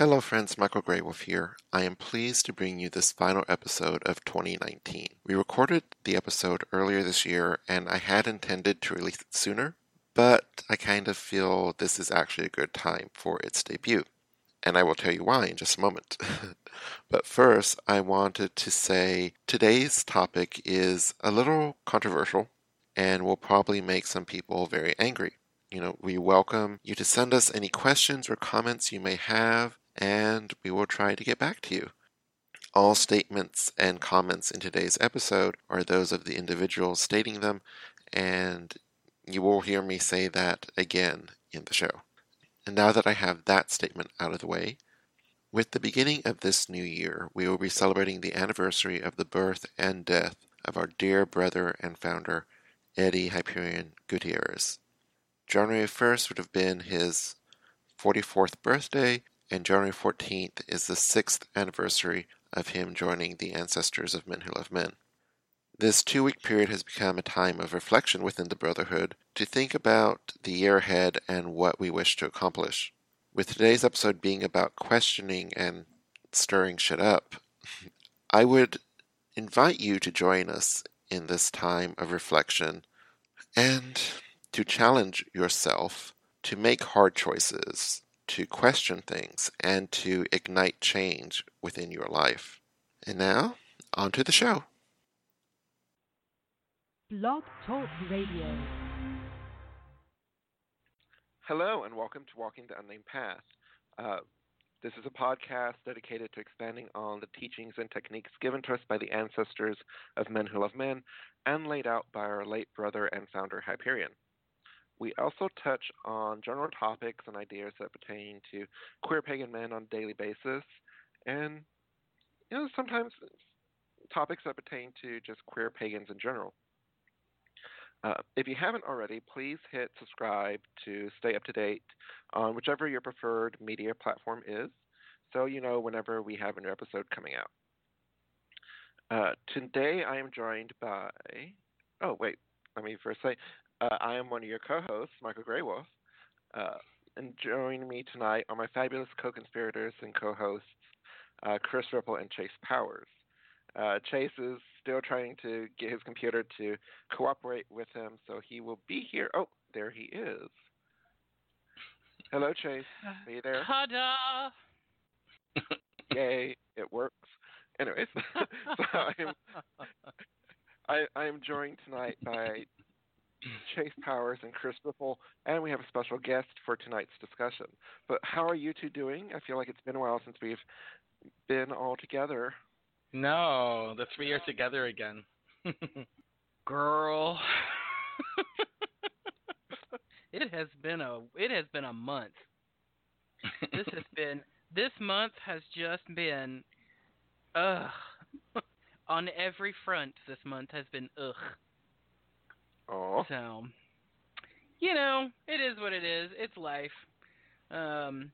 Hello, friends. Michael Greywolf here. I am pleased to bring you this final episode of 2019. We recorded the episode earlier this year, and I had intended to release it sooner, but I kind of feel this is actually a good time for its debut. And I will tell you why in just a moment. but first, I wanted to say today's topic is a little controversial and will probably make some people very angry. You know, we welcome you to send us any questions or comments you may have, and we will try to get back to you. All statements and comments in today's episode are those of the individual stating them, and you will hear me say that again in the show. And now that I have that statement out of the way, with the beginning of this new year, we will be celebrating the anniversary of the birth and death of our dear brother and founder, Eddie Hyperion Gutierrez. January 1st would have been his 44th birthday, and January 14th is the sixth anniversary of him joining the ancestors of men who love men. This two week period has become a time of reflection within the Brotherhood to think about the year ahead and what we wish to accomplish. With today's episode being about questioning and stirring shit up, I would invite you to join us in this time of reflection and to challenge yourself to make hard choices, to question things, and to ignite change within your life. And now, on to the show. Blog Talk Radio. Hello, and welcome to Walking the Unnamed Path. Uh, this is a podcast dedicated to expanding on the teachings and techniques given to us by the ancestors of men who love men and laid out by our late brother and founder Hyperion. We also touch on general topics and ideas that pertain to queer pagan men on a daily basis, and you know sometimes topics that pertain to just queer pagans in general. Uh, if you haven't already, please hit subscribe to stay up to date on whichever your preferred media platform is, so you know whenever we have a new episode coming out. Uh, today I am joined by. Oh wait, let me first say uh, I am one of your co-hosts, Michael Greywolf, uh, and joining me tonight are my fabulous co-conspirators and co-hosts, uh, Chris Ripple and Chase Powers. Uh, Chase is still trying to get his computer to cooperate with him, so he will be here. Oh, there he is. Hello, Chase. Are you there? Ta-da! Yay! It works. Anyways, so I'm I, I am joined tonight by Chase Powers and Chris Ripple, and we have a special guest for tonight's discussion. But how are you two doing? I feel like it's been a while since we've been all together. No, the three are together again. Girl. it has been a it has been a month. This has been this month has just been ugh on every front this month has been ugh. Oh. So, you know, it is what it is. It's life. Um,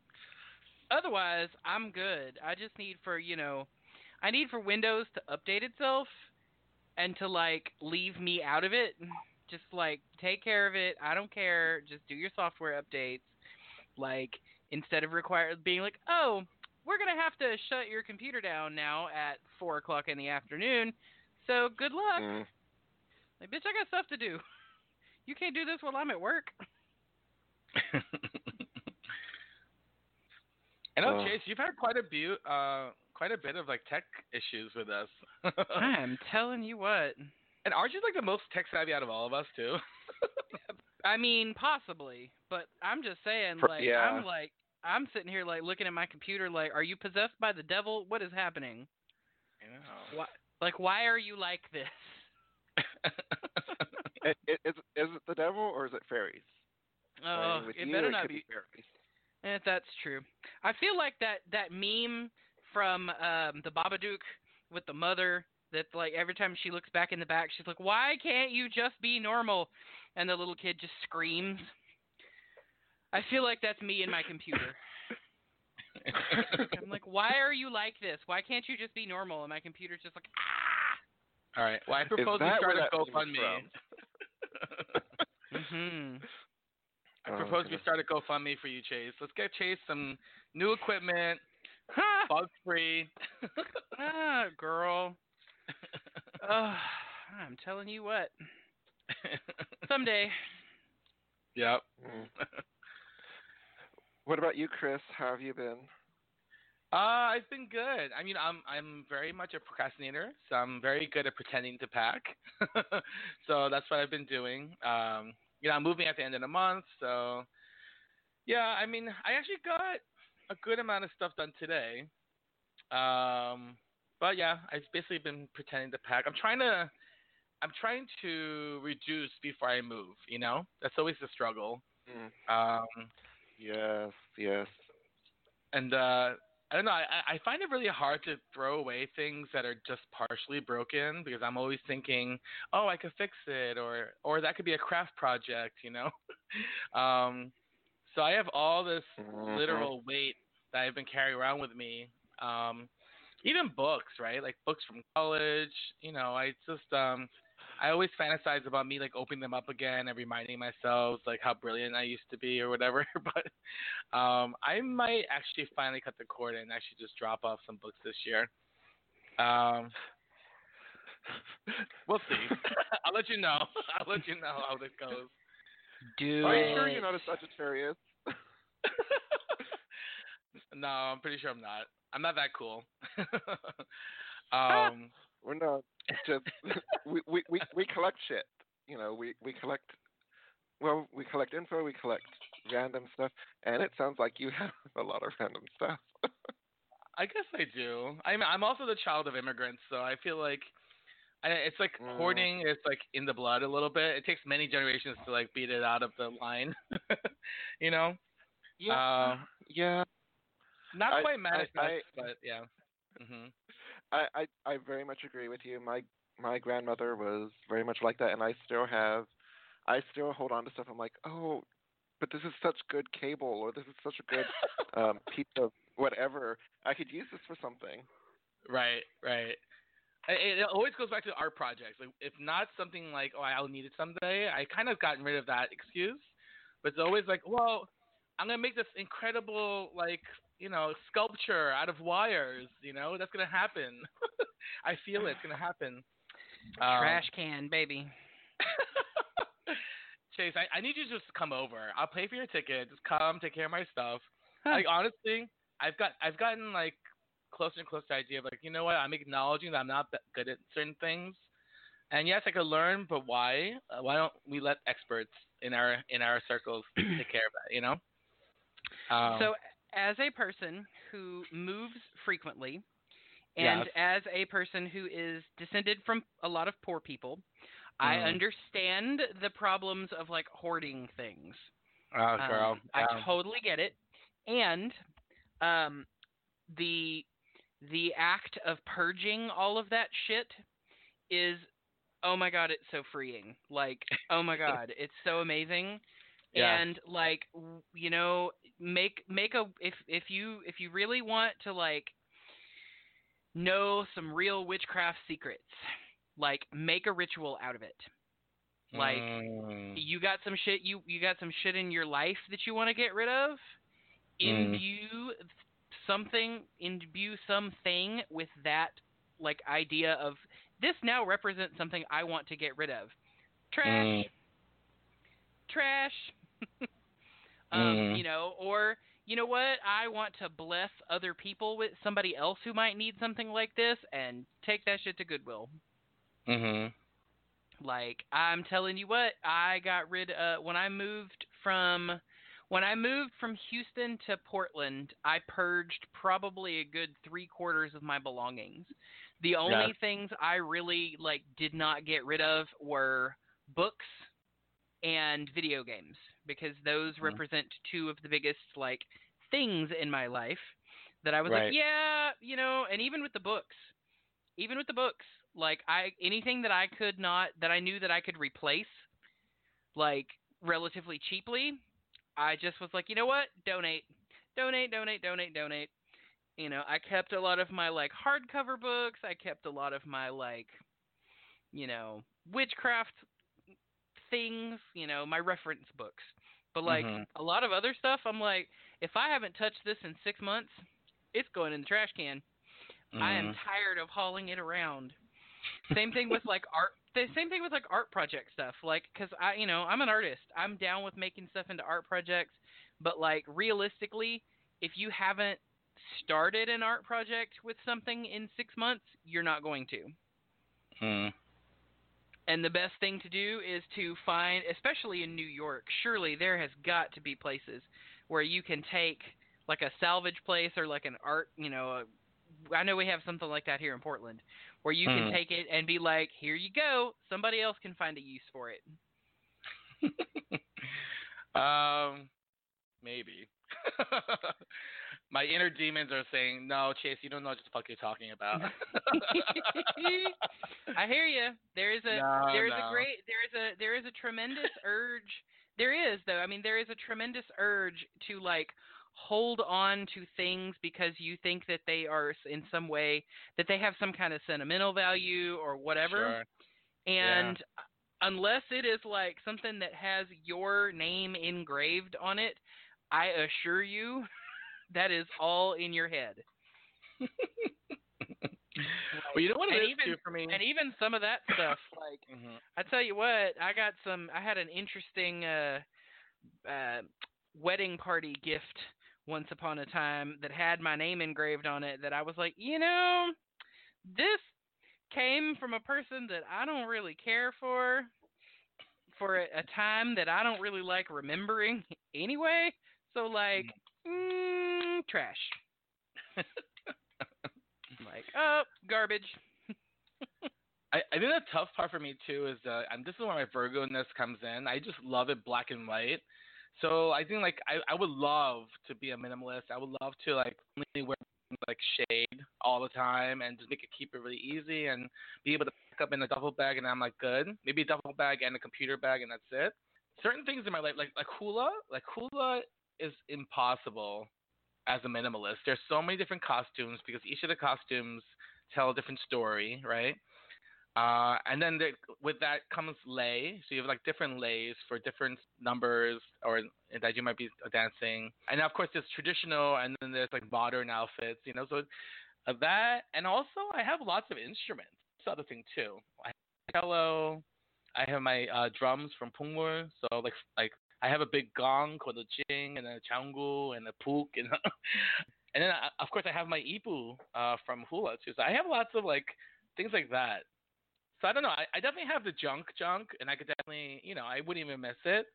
otherwise, I'm good. I just need for you know, I need for Windows to update itself and to like leave me out of it. Just like take care of it. I don't care. Just do your software updates. Like instead of require being like, oh, we're gonna have to shut your computer down now at four o'clock in the afternoon. So good luck. Mm. Like, bitch, I got stuff to do. You can't do this while I'm at work. I know, Oh. Chase, you've had quite a bit, uh, quite a bit of like tech issues with us. I'm telling you what. and aren't you like the most tech savvy out of all of us too? I mean, possibly, but I'm just saying, like, yeah. I'm like, I'm sitting here like looking at my computer, like, are you possessed by the devil? What is happening? I know. Why, like, why are you like this? Is, is it the devil or is it fairies? Oh, it you, better it not could be. fairies. Eh, that's true. I feel like that that meme from um the Babadook with the mother that like every time she looks back in the back, she's like, "Why can't you just be normal?" And the little kid just screams. I feel like that's me in my computer. I'm like, "Why are you like this? Why can't you just be normal?" And my computer's just like, "Ah." All right. Well, I propose we start a that meme is GoFundMe. Mhm. I Oh, propose we start a GoFundMe for you, Chase. Let's get Chase some new equipment. bug free. ah, girl. Oh, I'm telling you what. Someday. yep. Mm. What about you, Chris? How have you been? Uh, I've been good. I mean, I'm I'm very much a procrastinator, so I'm very good at pretending to pack. so that's what I've been doing. Um, you know, I'm moving at the end of the month, so yeah. I mean, I actually got a good amount of stuff done today. Um, but yeah, I've basically been pretending to pack. I'm trying to, I'm trying to reduce before I move. You know, that's always the struggle. Mm. Um, Yes, yes. and uh, I don't know. I, I find it really hard to throw away things that are just partially broken because I'm always thinking, oh, I could fix it, or or that could be a craft project, you know. um, so I have all this Mhm. literal weight that I've been carrying around with me. Um, even books, right? Like books from college. You know, I just um, I always fantasize about me like opening them up again and reminding myself like how brilliant I used to be or whatever. but um, I might actually finally cut the cord and actually just drop off some books this year. Um, we'll see. I'll let you know. I'll let you know how this goes. Do Are it. you sure you're not a Sagittarius? no, I'm pretty sure I'm not. I'm not that cool. um, We're not. Just we, we we we collect shit. You know, we we collect. Well, we collect info. We collect random stuff, and it sounds like you have a lot of random stuff. I guess I do. I'm I'm also the child of immigrants, so I feel like I, it's like Mm. hoarding. It's like in the blood a little bit. It takes many generations to like beat it out of the line. you know, Uh, yeah. not I- quite I- but yeah. hmm I, I I very much agree with you. My my grandmother was very much like that, and I still have. I still hold on to stuff. I'm like, oh, but this is such good cable, or this is such a good um, piece of whatever. I could use this for something. Right, right. It, it always goes back to art projects. Like, if not something like, oh, I'll need it someday, I kind of gotten rid of that excuse. But it's always like, well, I'm gonna make this incredible, like, you know, sculpture out of wires. You know, that's gonna happen. I feel it. It's gonna happen. Um, Trash can, baby. Chase, I, I need you to just come over. I'll pay for your ticket. Just come, take care of my stuff. Huh. Like honestly, I've got I've gotten like closer and closer to the idea of like, you know what? I'm acknowledging that I'm not that good at certain things. And yes, I could learn, but why? Uh, why don't we let experts in our in our circles take care of that? You know. Um, so, as a person who moves frequently, and Yes. as a person who is descended from a lot of poor people, I Mhm. understand the problems of like hoarding things. oh, girl, Um, I yeah. totally get it, and um, the the act of purging all of that shit is oh my god, it's so freeing. Like oh my god, it's so amazing. Yeah. And like you know, make make a if if you if you really want to like know some real witchcraft secrets, like make a ritual out of it. Like Mm. you got some shit you you got some shit in your life that you want to get rid of Mm. imbue something imbue something with that like idea of this now represents something i want to get rid of trash Mm. trash um Mm. you know or you know what i want to bless other people with somebody else who might need something like this and take that shit to goodwill Mhm. like I'm telling you what, I got rid of when I moved from when I moved from Houston to Portland, I purged probably a good three quarters of my belongings. The only Yeah. things I really like did not get rid of were books and video games because those Mhm. represent two of the biggest like things in my life that I was Right. like, yeah, you know, and even with the books, even with the books, like I anything that I could not that I knew that I could replace like relatively cheaply, I just was like, you know what? Donate. Donate, donate, donate, donate. You know, I kept a lot of my like hardcover books, I kept a lot of my like you know, witchcraft things, you know, my reference books. But like Mhm. a lot of other stuff, I'm like, if I haven't touched this in 6 months, it's going in the trash can. I am Mm. tired of hauling it around. Same thing with like art. The same thing with like art project stuff. Like, cause I, you know, I'm an artist. I'm down with making stuff into art projects. But like realistically, if you haven't started an art project with something in six months, you're not going to. Mm. And the best thing to do is to find, especially in New York, surely there has got to be places where you can take like a salvage place or like an art, you know, a, I know we have something like that here in Portland where you can Hmm. take it and be like, here you go. Somebody else can find a use for it. um, maybe. My inner demons are saying, "No, Chase, you don't know what the fuck you're talking about." I hear you. There is a No, there is no. a great there is a there is a tremendous urge. There is though. I mean, there is a tremendous urge to like hold on to things because you think that they are in some way that they have some kind of sentimental value or whatever. Sure. And unless it is like something that has your name engraved on it, I assure you that is all in your head. well, you know what it And is even- too for me. And even some of that stuff, like Mhm. I tell you what, I got some. I had an interesting uh, uh, wedding party gift once upon a time that had my name engraved on it. That I was like, you know, this came from a person that I don't really care for, for a, a time that I don't really like remembering anyway. So like, mm, trash. like, oh, garbage. I, I think the tough part for me too is uh, and this is where my Virgo ness comes in. I just love it black and white. So I think like I, I would love to be a minimalist. I would love to like only wear like shade all the time and just make it keep it really easy and be able to pick up in a duffel bag and I'm like good. Maybe a duffel bag and a computer bag and that's it. Certain things in my life like like hula, like hula is impossible as a minimalist. There's so many different costumes because each of the costumes tell a different story, right? Uh, and then with that comes lei. So you have like different leis for different numbers or that you might be dancing. And of course there's traditional and then there's like modern outfits, you know. So uh, that and also I have lots of instruments. That's the other thing too. I have cello. I have my uh, drums from Pungmul. So like like I have a big gong called a jing and a changu and a puk and and then uh, of course I have my ipu uh, from hula too. So I have lots of like things like that. So I don't know. I, I definitely have the junk junk, and I could definitely, you know, I wouldn't even miss it.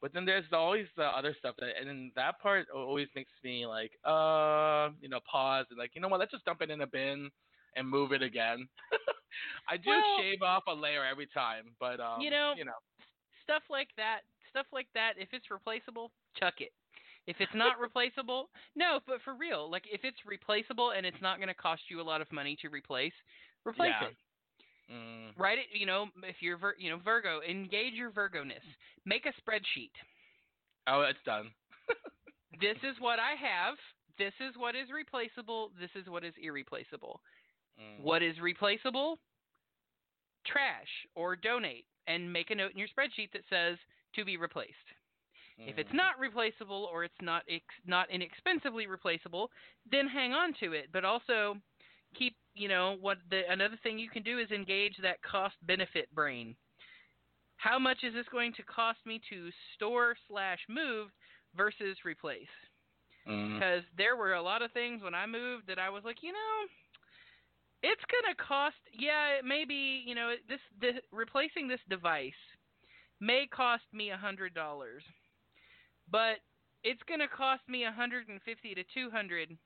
But then there's always the other stuff that, and then that part always makes me like, uh, you know, pause and like, you know what? Let's just dump it in a bin and move it again. I do Well- shave off a layer every time, but um, You know- you know, stuff like that, stuff like that, if it's replaceable, chuck it. If it's not replaceable, no, but for real, like if it's replaceable and it's not going to cost you a lot of money to replace, replace Yeah. it. mm, Write it, you know, if you're you know Virgo, engage your Virgo-ness. Make a spreadsheet. oh, it's done. This is what I have. This is what is replaceable. This is what is irreplaceable. Mm. What is replaceable? Trash or donate and make a note in your spreadsheet that says to be replaced. If it's Mm. not replaceable or it's not ex- not inexpensively replaceable, then hang on to it. But also keep, you know, what the another thing you can do is engage that cost benefit brain. How much is this going to cost me to store slash move versus replace? Mm. Because there were a lot of things when I moved that I was like, you know, it's gonna cost. Yeah, it may be. You know, this, this replacing this device may cost me a hundred dollars, but it's gonna cost me a hundred and fifty to two hundred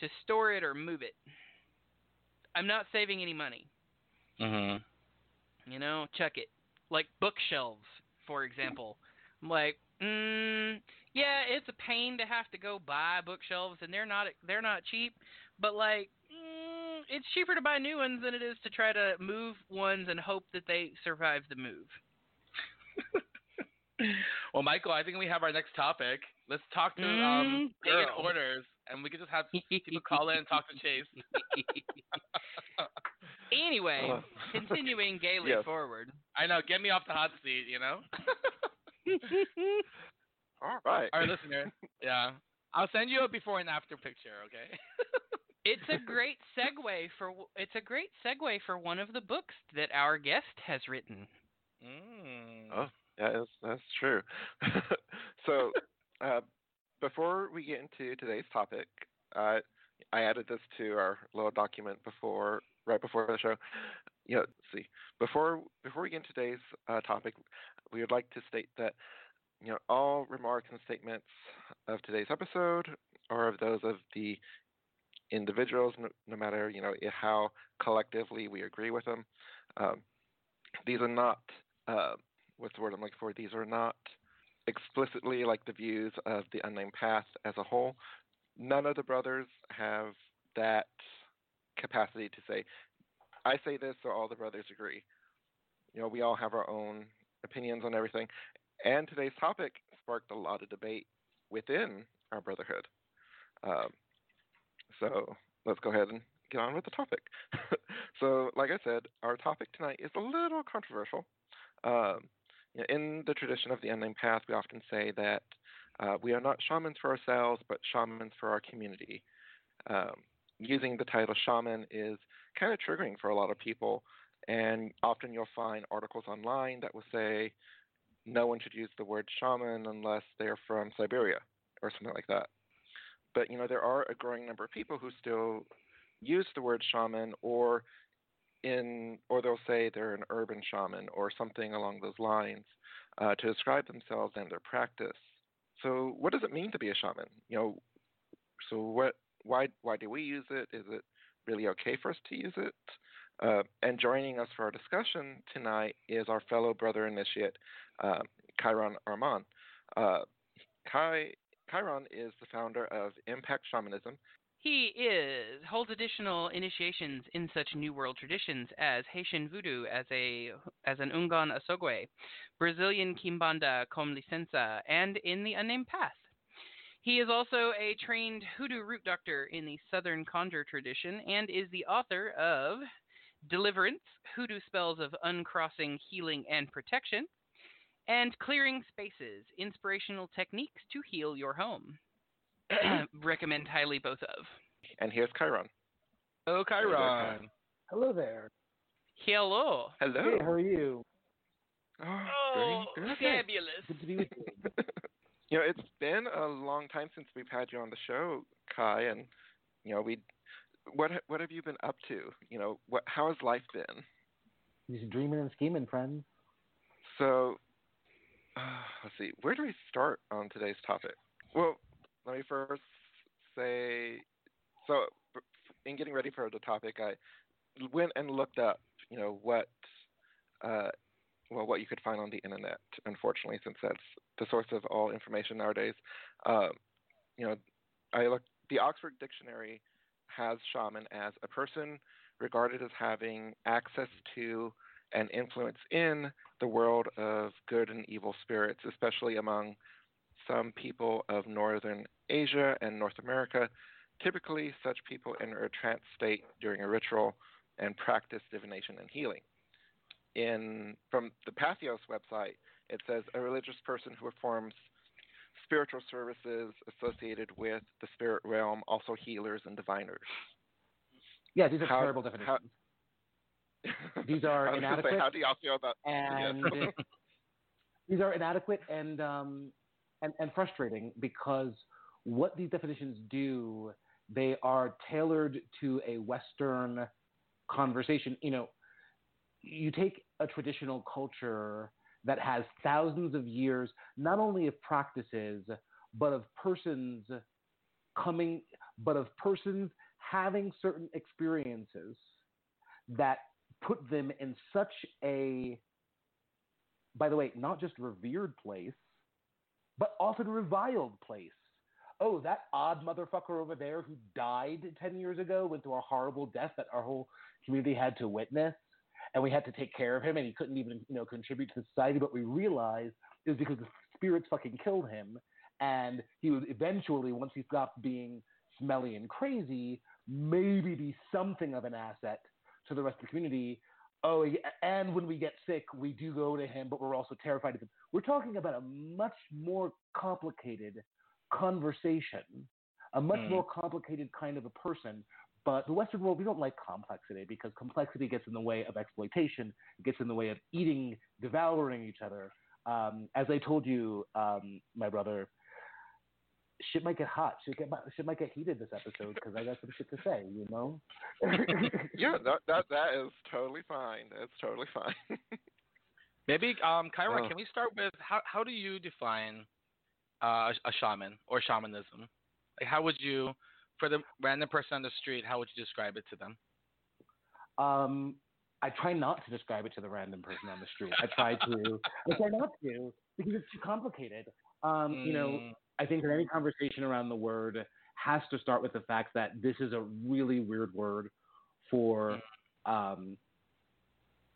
to store it or move it. I'm not saving any money. Mhm. You know, check it. Like bookshelves, for example. I'm like, mm, yeah, it's a pain to have to go buy bookshelves, and they're not they're not cheap. But like, mm, it's cheaper to buy new ones than it is to try to move ones and hope that they survive the move. well, Michael, I think we have our next topic. Let's talk to Mm, um taking orders, and we could just have people call in and talk to Chase. anyway, Uh, continuing gaily Yes. forward. I know, get me off the hot seat, you know. All right. Our listener, yeah. I'll send you a before and after picture. Okay. it's a great segue for it's a great segue for one of the books that our guest has written. Mm. Oh, yeah, that's, that's true. so, uh, before we get into today's topic, uh, I added this to our little document before, right before the show. You know, see, before before we get into today's uh, topic, we would like to state that you know all remarks and statements of today's episode are of those of the individuals, no, no matter you know how collectively we agree with them. Um, these are not uh, what's the word I'm looking for? These are not explicitly like the views of the unnamed path as a whole. None of the brothers have that capacity to say, I say this, so all the brothers agree. You know, we all have our own opinions on everything. And today's topic sparked a lot of debate within our brotherhood. Um, so let's go ahead and get on with the topic. so, like I said, our topic tonight is a little controversial. Um, in the tradition of the unnamed path, we often say that uh, we are not shamans for ourselves, but shamans for our community. Um, using the title shaman is kind of triggering for a lot of people, and often you'll find articles online that will say no one should use the word shaman unless they're from Siberia or something like that. But you know there are a growing number of people who still use the word shaman or in or they'll say they're an urban shaman or something along those lines uh, to describe themselves and their practice. So, what does it mean to be a shaman? You know, so what? Why? Why do we use it? Is it really okay for us to use it? Uh, and joining us for our discussion tonight is our fellow brother initiate, uh, Chiron Armand. Uh, Chiron is the founder of Impact Shamanism he is holds additional initiations in such New World traditions as Haitian Voodoo as a as an Houngan Asogwe, Brazilian Kimbanda com licença, and in the Unnamed Path. He is also a trained hoodoo root doctor in the Southern Conjure tradition and is the author of Deliverance, Hoodoo Spells of Uncrossing, Healing, and Protection, and Clearing Spaces, Inspirational Techniques to Heal Your Home. recommend highly both of. And here's Chiron. Hello, Chiron. Hello there. Hello. Hello. Hey, how are you? Oh, oh very, very fabulous. Good to be with you. you know, it's been a long time since we've had you on the show, Khi, and you know, we. What what have you been up to? You know, what how has life been? Just dreaming and scheming, friends. So, uh, let's see. Where do we start on today's topic? Well, let me first say so in getting ready for the topic i went and looked up you know what uh, well what you could find on the internet unfortunately since that's the source of all information nowadays. Uh, you know i looked the oxford dictionary has shaman as a person regarded as having access to and influence in the world of good and evil spirits especially among some people of northern Asia and North America. Typically, such people enter a trance state during a ritual and practice divination and healing. In from the Patheos website, it says a religious person who performs spiritual services associated with the spirit realm, also healers and diviners. Yeah, these are How- terrible definitions. How, These are I was gonna say, inadequate how do y'all feel about and these are inadequate and um, and, and frustrating because what these definitions do, they are tailored to a Western conversation. You know, you take a traditional culture that has thousands of years, not only of practices, but of persons coming, but of persons having certain experiences that put them in such a, by the way, not just revered place, but often reviled place. Oh, that odd motherfucker over there who died 10 years ago went through a horrible death that our whole community had to witness, and we had to take care of him, and he couldn't even, you know, contribute to society. But we realized it was because the spirits fucking killed him, and he would eventually, once he stopped being smelly and crazy, maybe be something of an asset to the rest of the community. Oh, and when we get sick, we do go to him, but we're also terrified of him. We're talking about a much more complicated conversation, a much Mm. more complicated kind of a person. But the Western world, we don't like complexity because complexity gets in the way of exploitation, it gets in the way of eating, devouring each other. Um, as I told you, um, my brother, shit might get hot. Shit, get, shit might get heated this episode because I got some shit to say, you know? yeah, that, that that is totally fine. That's totally fine. Maybe, um, Kyra, Oh. can we start with how how do you define uh, a shaman or shamanism? Like, how would you, for the random person on the street, how would you describe it to them? Um, I try not to describe it to the random person on the street. I try to. I try not to because it's too complicated. Um, You know, Mm, I think that any conversation around the word has to start with the fact that this is a really weird word for um,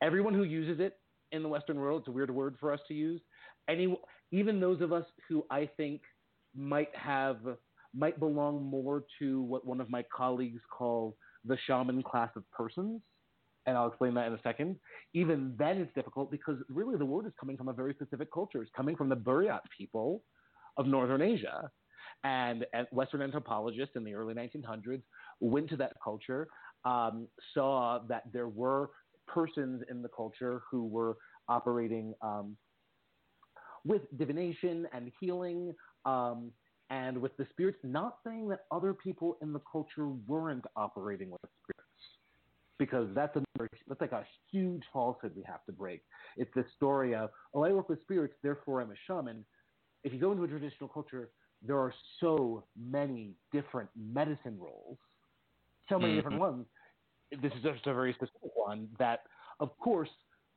everyone who uses it in the Western world. It's a weird word for us to use. Any, even those of us who I think might have might belong more to what one of my colleagues calls the shaman class of persons. And I'll explain that in a second. Even then, it's difficult because really the word is coming from a very specific culture. It's coming from the Buryat people of Northern Asia. And, and Western anthropologists in the early 1900s went to that culture, um, saw that there were persons in the culture who were operating um, with divination and healing um, and with the spirits, not saying that other people in the culture weren't operating with spirits. Because that's a that's like a huge falsehood we have to break. It's the story of, oh, I work with spirits, therefore I'm a shaman if you go into a traditional culture, there are so many different medicine roles, so many mm-hmm. different ones. This is just a very specific one that, of course,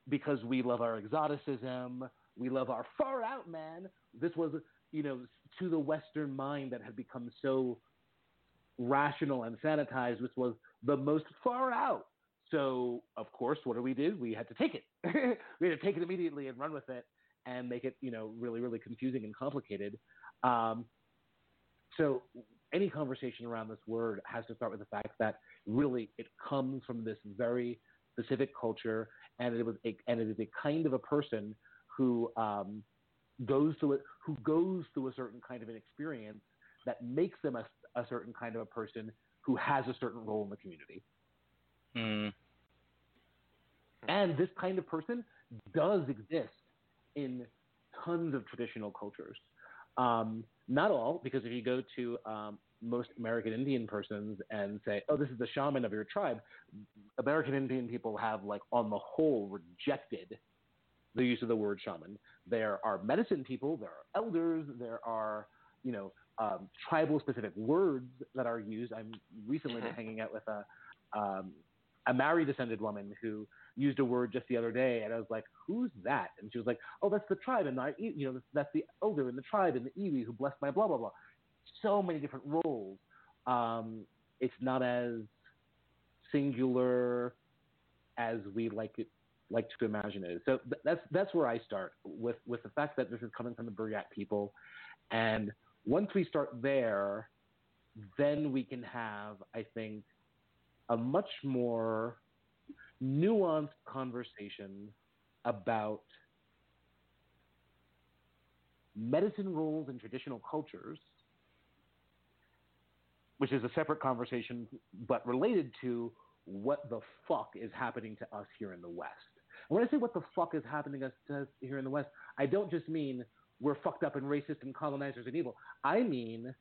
because we love our exoticism, we love our far out man. This was, you know, to the Western mind that had become so rational and sanitized, which was the most far out. So, of course, what do we do? We had to take it. we had to take it immediately and run with it and make it, you know, really, really confusing and complicated. Um, so any conversation around this word has to start with the fact that really it comes from this very specific culture, and it was a, and it is a kind of a person who um, goes through it, who goes through a certain kind of an experience that makes them a, a certain kind of a person who has a certain role in the community. mm, And this kind of person does exist in tons of traditional cultures. Um, not all, because if you go to um, most American Indian persons and say, "Oh, this is the shaman of your tribe," American Indian people have, like, on the whole, rejected the use of the word shaman. There are medicine people, there are elders, there are, you know, um, tribal-specific words that are used. I'm recently been hanging out with a um, a Maori descended woman who used a word just the other day, and I was like, "Who's that?" And she was like, "Oh, that's the tribe, and I, you know, that's the elder in the tribe and the iwi who blessed my blah blah blah." So many different roles. Um, it's not as singular as we like it like to imagine it. So th- that's that's where I start with with the fact that this is coming from the Buryat people, and once we start there, then we can have, I think, a much more nuanced conversation about medicine roles in traditional cultures, which is a separate conversation, but related to what the fuck is happening to us here in the West. And when I say what the fuck is happening to us here in the West, I don't just mean we're fucked up and racist and colonizers and evil. I mean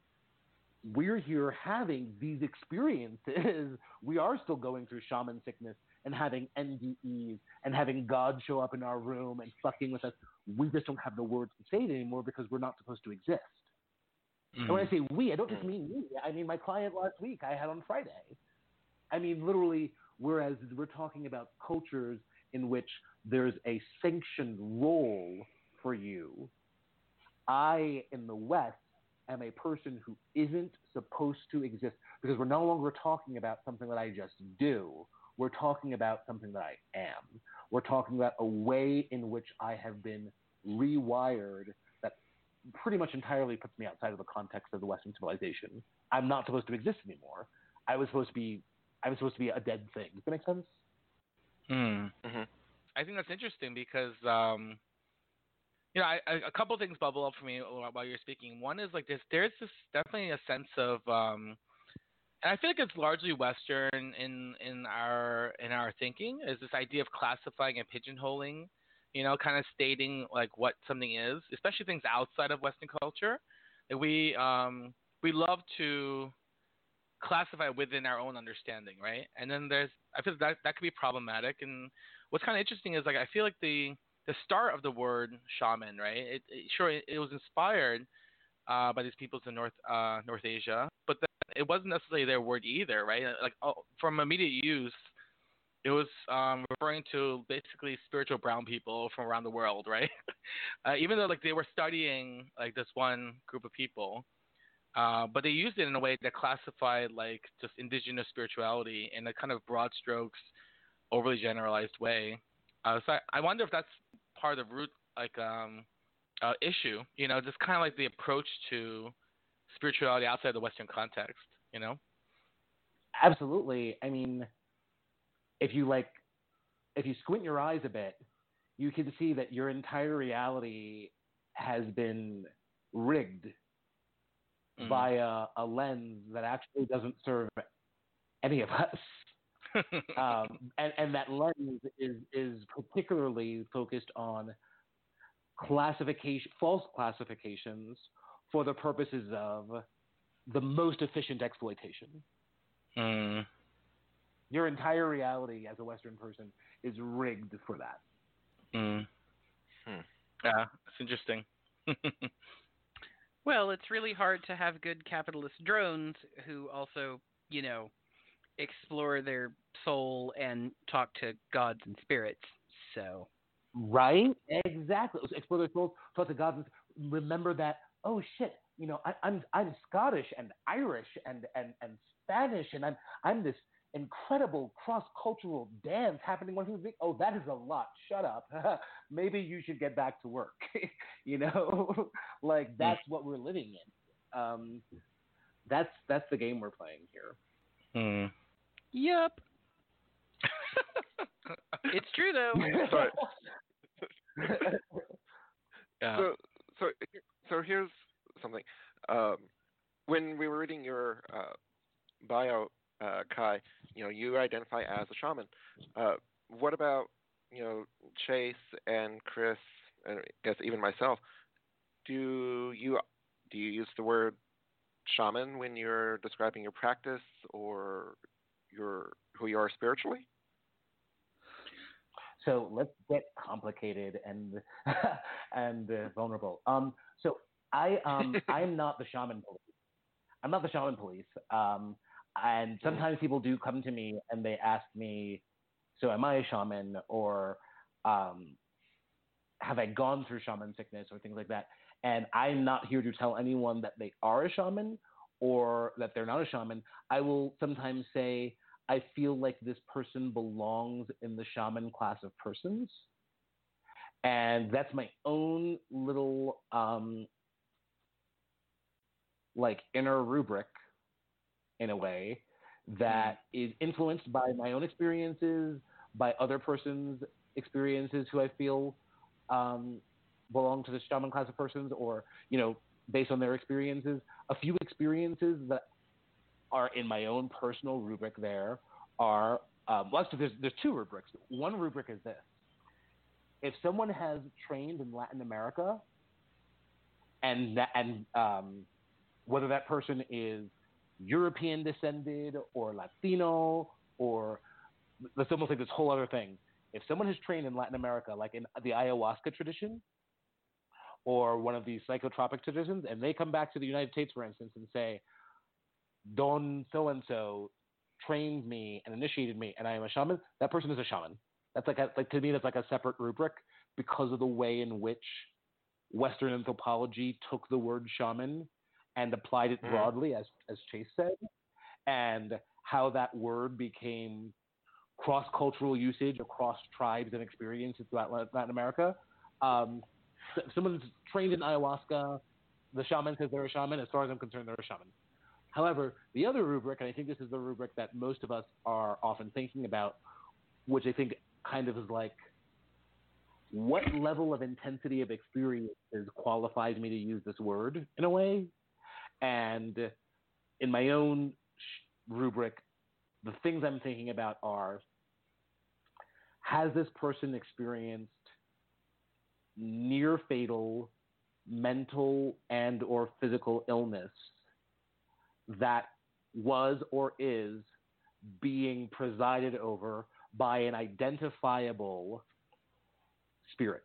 we're here having these experiences. We are still going through shaman sickness and having NDEs and having God show up in our room and fucking with us. We just don't have the words to say it anymore because we're not supposed to exist. And when I mm. say we, I don't just mm. mean me. I mean my client last week I had on Friday. I mean literally, whereas we're talking about cultures in which there's a sanctioned role for you, I, in the West, am a person who isn't supposed to exist because we're no longer talking about something that I just do. We're talking about something that I am. We're talking about a way in which I have been rewired that pretty much entirely puts me outside of the context of the Western civilization. I'm not supposed to exist anymore. I was supposed to be I was supposed to be a dead thing. Does that make sense? Hmm. Mhm. I think that's interesting because, um, you know, I, I, a couple things bubble up for me while you're speaking. One is like this. There's this definitely a sense of, um, and I feel like it's largely Western in in our in our thinking. Is this idea of classifying and pigeonholing, you know, kind of stating like what something is, especially things outside of Western culture. We um, we love to classify within our own understanding, right? And then there's I feel that that could be problematic. And what's kind of interesting is like I feel like the the start of the word shaman, right? It, it sure it, it was inspired uh, by these peoples in North uh, North Asia, but it wasn't necessarily their word either, right? Like oh, from immediate use, it was um, referring to basically spiritual brown people from around the world, right? uh, even though like they were studying like this one group of people, uh, but they used it in a way that classified like just indigenous spirituality in a kind of broad strokes, overly generalized way. Uh, so I, I wonder if that's part of root like um, uh, issue. You know, just kind of like the approach to spirituality outside the Western context. You know. Absolutely. I mean, if you like, if you squint your eyes a bit, you can see that your entire reality has been rigged mm. by a, a lens that actually doesn't serve any of us um, and, and that lens is, is particularly focused on classification, false classifications for the purposes of the most efficient exploitation. Mm. Your entire reality as a Western person is rigged for that. Mm. Hmm. Yeah, it's interesting. well, it's really hard to have good capitalist drones who also, you know, explore their soul and talk to gods and spirits. So. Right. Exactly. Explore their souls, talk to gods. Remember that. Oh shit. You know, I, I'm I'm Scottish and Irish and and and Spanish and I'm I'm this incredible cross cultural dance happening one week. Oh, that is a lot. Shut up. Maybe you should get back to work. you know, like that's what we're living in. Um, that's that's the game we're playing here. Hmm. Yep. It's true though. Sorry. yeah. So, so, so here's something. Um, when we were reading your uh, bio, uh, Khi, you know, you identify as a shaman. Uh, what about you know Chase and Chris, and I guess even myself? Do you do you use the word shaman when you're describing your practice, or your who you are spiritually? So let's get complicated and and uh, vulnerable. Um, so I um I'm not the shaman police. I'm not the shaman police. Um, and sometimes people do come to me and they ask me, so am I a shaman or um, have I gone through shaman sickness or things like that? And I'm not here to tell anyone that they are a shaman or that they're not a shaman, I will sometimes say, I feel like this person belongs in the shaman class of persons. And that's my own little um, like inner rubric in a way that mm. influenced by my own experiences, by other persons' experiences who I feel um, belong to the shaman class of persons, or you know, based on their experiences. A few experiences that are in my own personal rubric there are um, well, actually, there's, there's two rubrics. One rubric is this: if someone has trained in Latin America, and that, and um, whether that person is European descended or Latino or let's almost like this whole other thing. If someone has trained in Latin America, like in the ayahuasca tradition, or one of these psychotropic traditions, and they come back to the United States, for instance, and say, Don so and so trained me and initiated me, and I am a shaman, that person is a shaman. That's like, a, like to me, that's like a separate rubric because of the way in which Western anthropology took the word shaman and applied it mm. broadly, as as Chase said, and how that word became cross cultural usage across tribes and experiences throughout Latin America. Um, someone's trained in ayahuasca, the shaman says they're a shaman. As far as I'm concerned, they're a shaman. However, the other rubric, and I think this is the rubric that most of us are often thinking about, which I think kind of is like what level of intensity of experiences qualifies me to use this word in a way. And in my own rubric, the things I'm thinking about are has this person experienced near fatal mental and or physical illness that was or is being presided over by an identifiable spirit.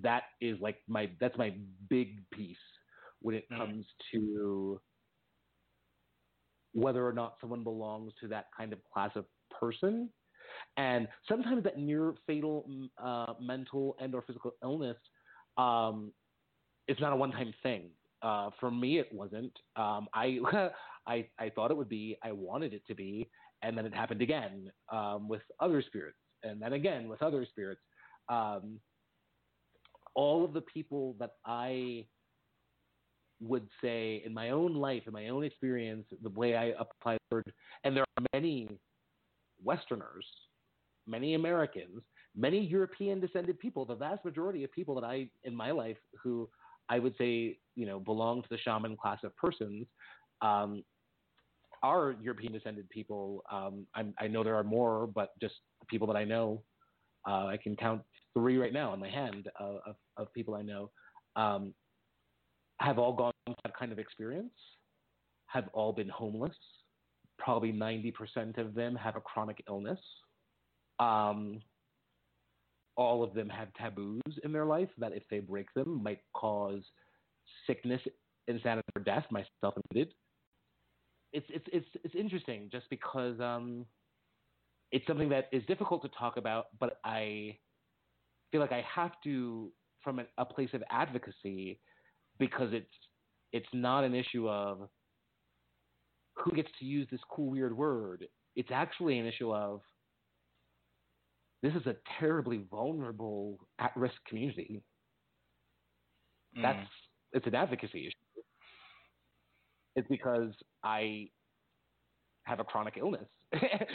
That is like my that's my big piece when it comes to whether or not someone belongs to that kind of class of person. And sometimes that near fatal uh, mental and or physical illness, um, it's not a one time thing. Uh, for me, it wasn't. Um, I, I, I thought it would be. I wanted it to be, and then it happened again um, with other spirits, and then again with other spirits. Um, all of the people that I would say in my own life, in my own experience, the way I apply the word, and there are many Westerners, many Americans, many European descended people, the vast majority of people that I, in my life, who I would say, you know, belong to the shaman class of persons, um, are European descended people. Um, i know there are more, but just people that I know, uh, I can count three right now on my hand of, of people I know. Um, have all gone through that kind of experience, have all been homeless. Probably 90% of them have a chronic illness. Um, all of them have taboos in their life that, if they break them, might cause sickness, insanity, or death, myself included. It's it's it's it's interesting just because um, it's something that is difficult to talk about, but I feel like I have to, from a, a place of advocacy, because it's it's not an issue of who gets to use this cool weird word. It's actually an issue of this is a terribly vulnerable at risk community. Mm. That's it's an advocacy issue. It's because I have a chronic illness. I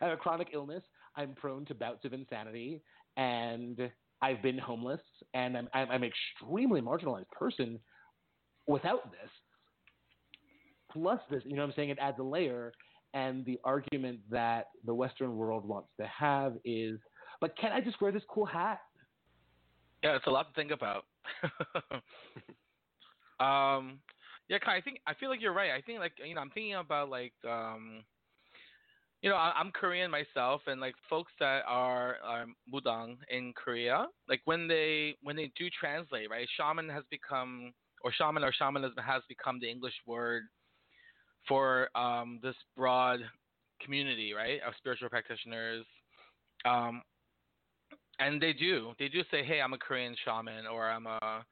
have a chronic illness. I'm prone to bouts of insanity, and I've been homeless, and I'm I'm, I'm an extremely marginalized person. Without this, plus this, you know, what I'm saying it adds a layer. And the argument that the Western world wants to have is, but can I just wear this cool hat? Yeah, it's a lot to think about. um, yeah, Khi, I think I feel like you're right. I think like you know I'm thinking about like um, you know, I, am Korean myself, and like folks that are, are mudang in Korea, like when they when they do translate, right? Shaman has become, or shaman or shamanism has become the English word for um, this broad community, right, of spiritual practitioners. Um, and they do, they do say, "Hey, I'm a Korean shaman," or "I'm a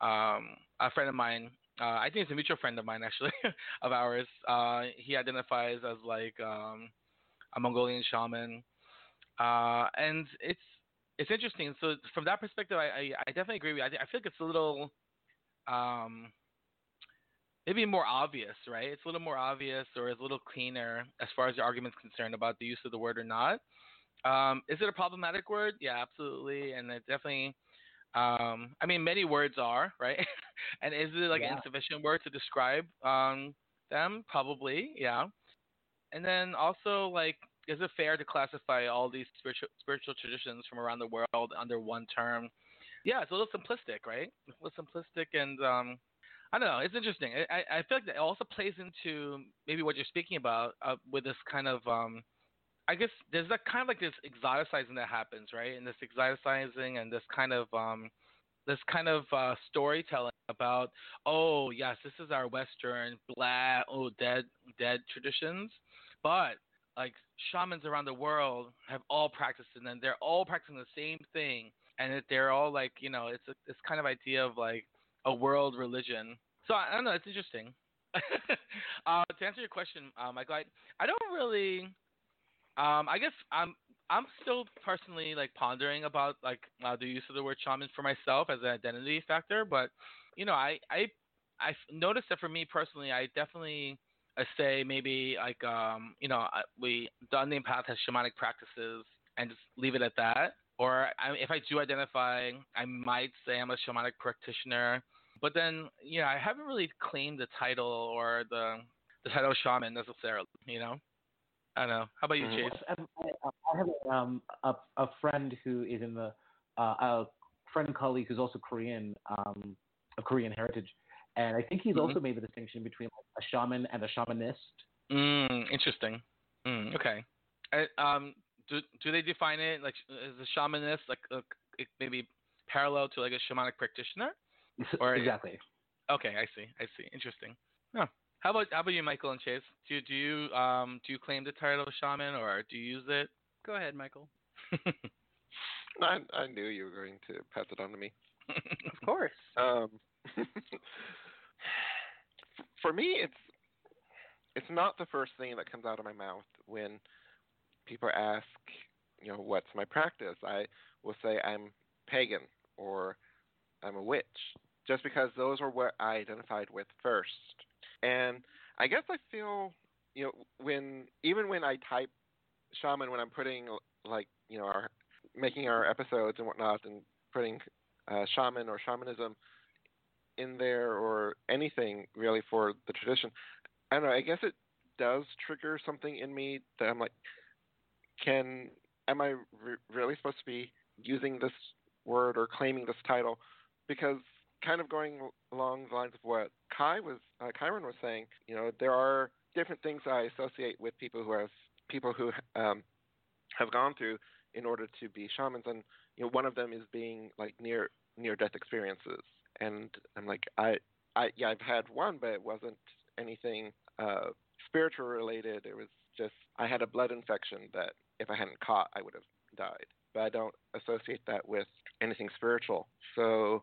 um, a friend of mine." Uh, I think it's a mutual friend of mine, actually, of ours. Uh, he identifies as like um, a Mongolian shaman, uh, and it's it's interesting. So from that perspective, I, I, I definitely agree with you. I, I feel like it's a little um, maybe more obvious, right? It's a little more obvious or it's a little cleaner as far as the argument's concerned about the use of the word or not. Um, is it a problematic word? Yeah, absolutely, and it definitely. Um, I mean, many words are right, and is it like yeah. an insufficient word to describe um, them? Probably, yeah. And then also, like, is it fair to classify all these spiritual spiritual traditions from around the world under one term? Yeah, it's a little simplistic, right? It's a little simplistic, and um, I don't know. It's interesting. I, I feel like it also plays into maybe what you're speaking about uh, with this kind of. Um, I guess there's that kind of like this exoticizing that happens, right? And this exoticizing and this kind of um, this kind of uh, storytelling about, oh yes, this is our Western blah, oh dead dead traditions, but like shamans around the world have all practiced and then they're all practicing the same thing and they're all like you know it's a, this kind of idea of like a world religion so i, don't know it's interesting uh, to answer your question uh, michael I, I don't really um, i guess i'm i'm still personally like pondering about like uh, the use of the word shaman for myself as an identity factor but you know i i i noticed that for me personally i definitely I say maybe like um, you know we the unnamed path has shamanic practices and just leave it at that, or I, if I do identify, I might say I'm a shamanic practitioner. But then, you know, I haven't really claimed the title or the the title shaman necessarily. You know, I don't know. How about you, Mhm. Chase? I have um, a, a friend who is in the uh, a friend and colleague who's also Korean um, of Korean heritage, and I think he's Mhm. also made the distinction between a shaman and a shamanist. Mm, interesting. Mm, okay. I, um, do do they define it like as a shamanist, like uh, maybe parallel to like a shamanic practitioner? Or- exactly. Okay, I see. I see. Interesting. Yeah. How about how about you, Michael and Chase? Do do you um do you claim the title of shaman or do you use it? Go ahead, Michael. I, I knew you were going to pass it on to me. Of course. Um, for me, it's it's not the first thing that comes out of my mouth when people ask, you know, what's my practice. I will say I'm pagan or I'm a witch, just because those are what I identified with first. And I guess I feel, you know, when even when I type shaman, when I'm putting like, you know, our making our episodes and whatnot, and putting uh, shaman or shamanism in there or anything really for the tradition. I don't know. I guess it does trigger something in me that I'm like, can am I re- really supposed to be using this word or claiming this title? Because kind of going along the lines of what Khi was, uh, Chiron was saying, you know, there are different things I associate with people who have people who um, have gone through in order to be shamans, and you know, one of them is being like near near death experiences. And I'm like, I, I, yeah, I've had one, but it wasn't anything uh, spiritual related. It was just I had a blood infection that if I hadn't caught, I would have died. But I don't associate that with anything spiritual. So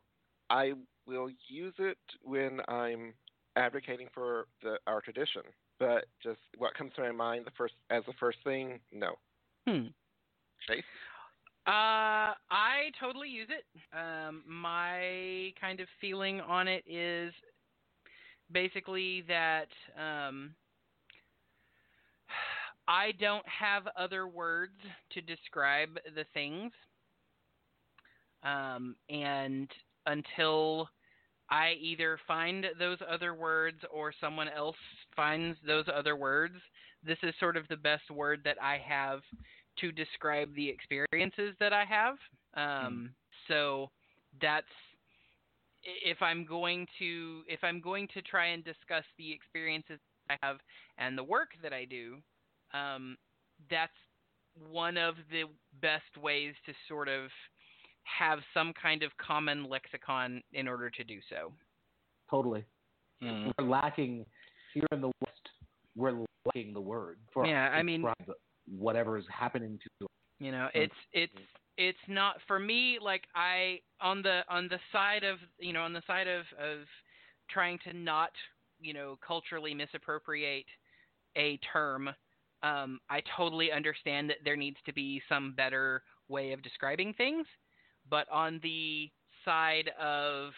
I will use it when I'm advocating for the our tradition. But just what comes to my mind the first as the first thing, no. Hmm. Chase? Uh, I totally use it. Um, my kind of feeling on it is basically that um, I don't have other words to describe the things, um, and until I either find those other words or someone else finds those other words, this is sort of the best word that I have to describe the experiences that I have. Um, So that's if I'm going to if I'm going to try and discuss the experiences I have and the work that I do, um, that's one of the best ways to sort of have some kind of common lexicon in order to do so. Totally. Mm. We're lacking here in the West. We're lacking the word for Yeah, I mean- whatever is happening to us. You know, Mm. it's it's it's not for me like I on the on the side of you know on the side of of trying to not you know culturally misappropriate a term. Um, I totally understand that there needs to be some better way of describing things, but on the side of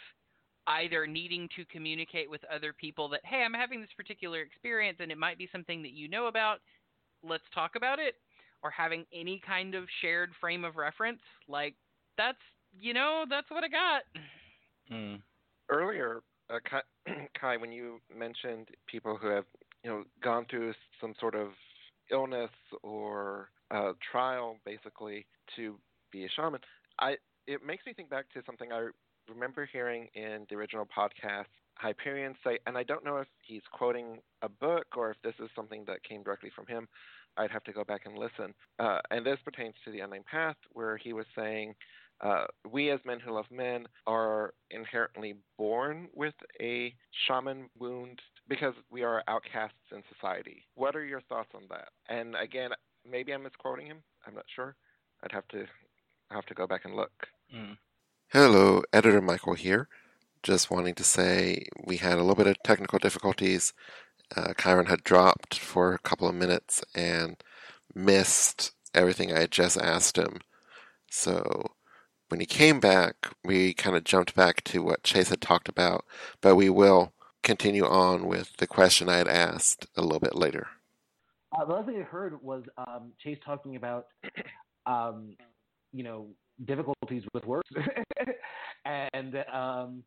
either needing to communicate with other people that hey, I'm having this particular experience and it might be something that you know about, let's talk about it or having any kind of shared frame of reference, like that's you know that's what I got. Mm. earlier, uh, Khi, Khi, when you mentioned people who have, you know, gone through some sort of illness or uh, trial, basically, to be a shaman, I it makes me think back to something I remember hearing in the original podcast. Hyperion say, and I don't know if he's quoting a book or if this is something that came directly from him. I'd have to go back and listen. Uh, and this pertains to the Unnamed Path, where he was saying uh, we as men who love men are inherently born with a shaman wound because we are outcasts in society. What are your thoughts on that? And again, maybe I'm misquoting him. I'm not sure. I'd have to I have to go back and look. Mm. Hello, editor Michael here. Just wanting to say we had a little bit of technical difficulties. Uh, Chiron had dropped for a couple of minutes and missed everything I had just asked him. So when he came back, we kind of jumped back to what Chase had talked about, but we will continue on with the question I had asked a little bit later. Uh, the other thing I heard was um, Chase talking about, um, you know, difficulties with words, and um,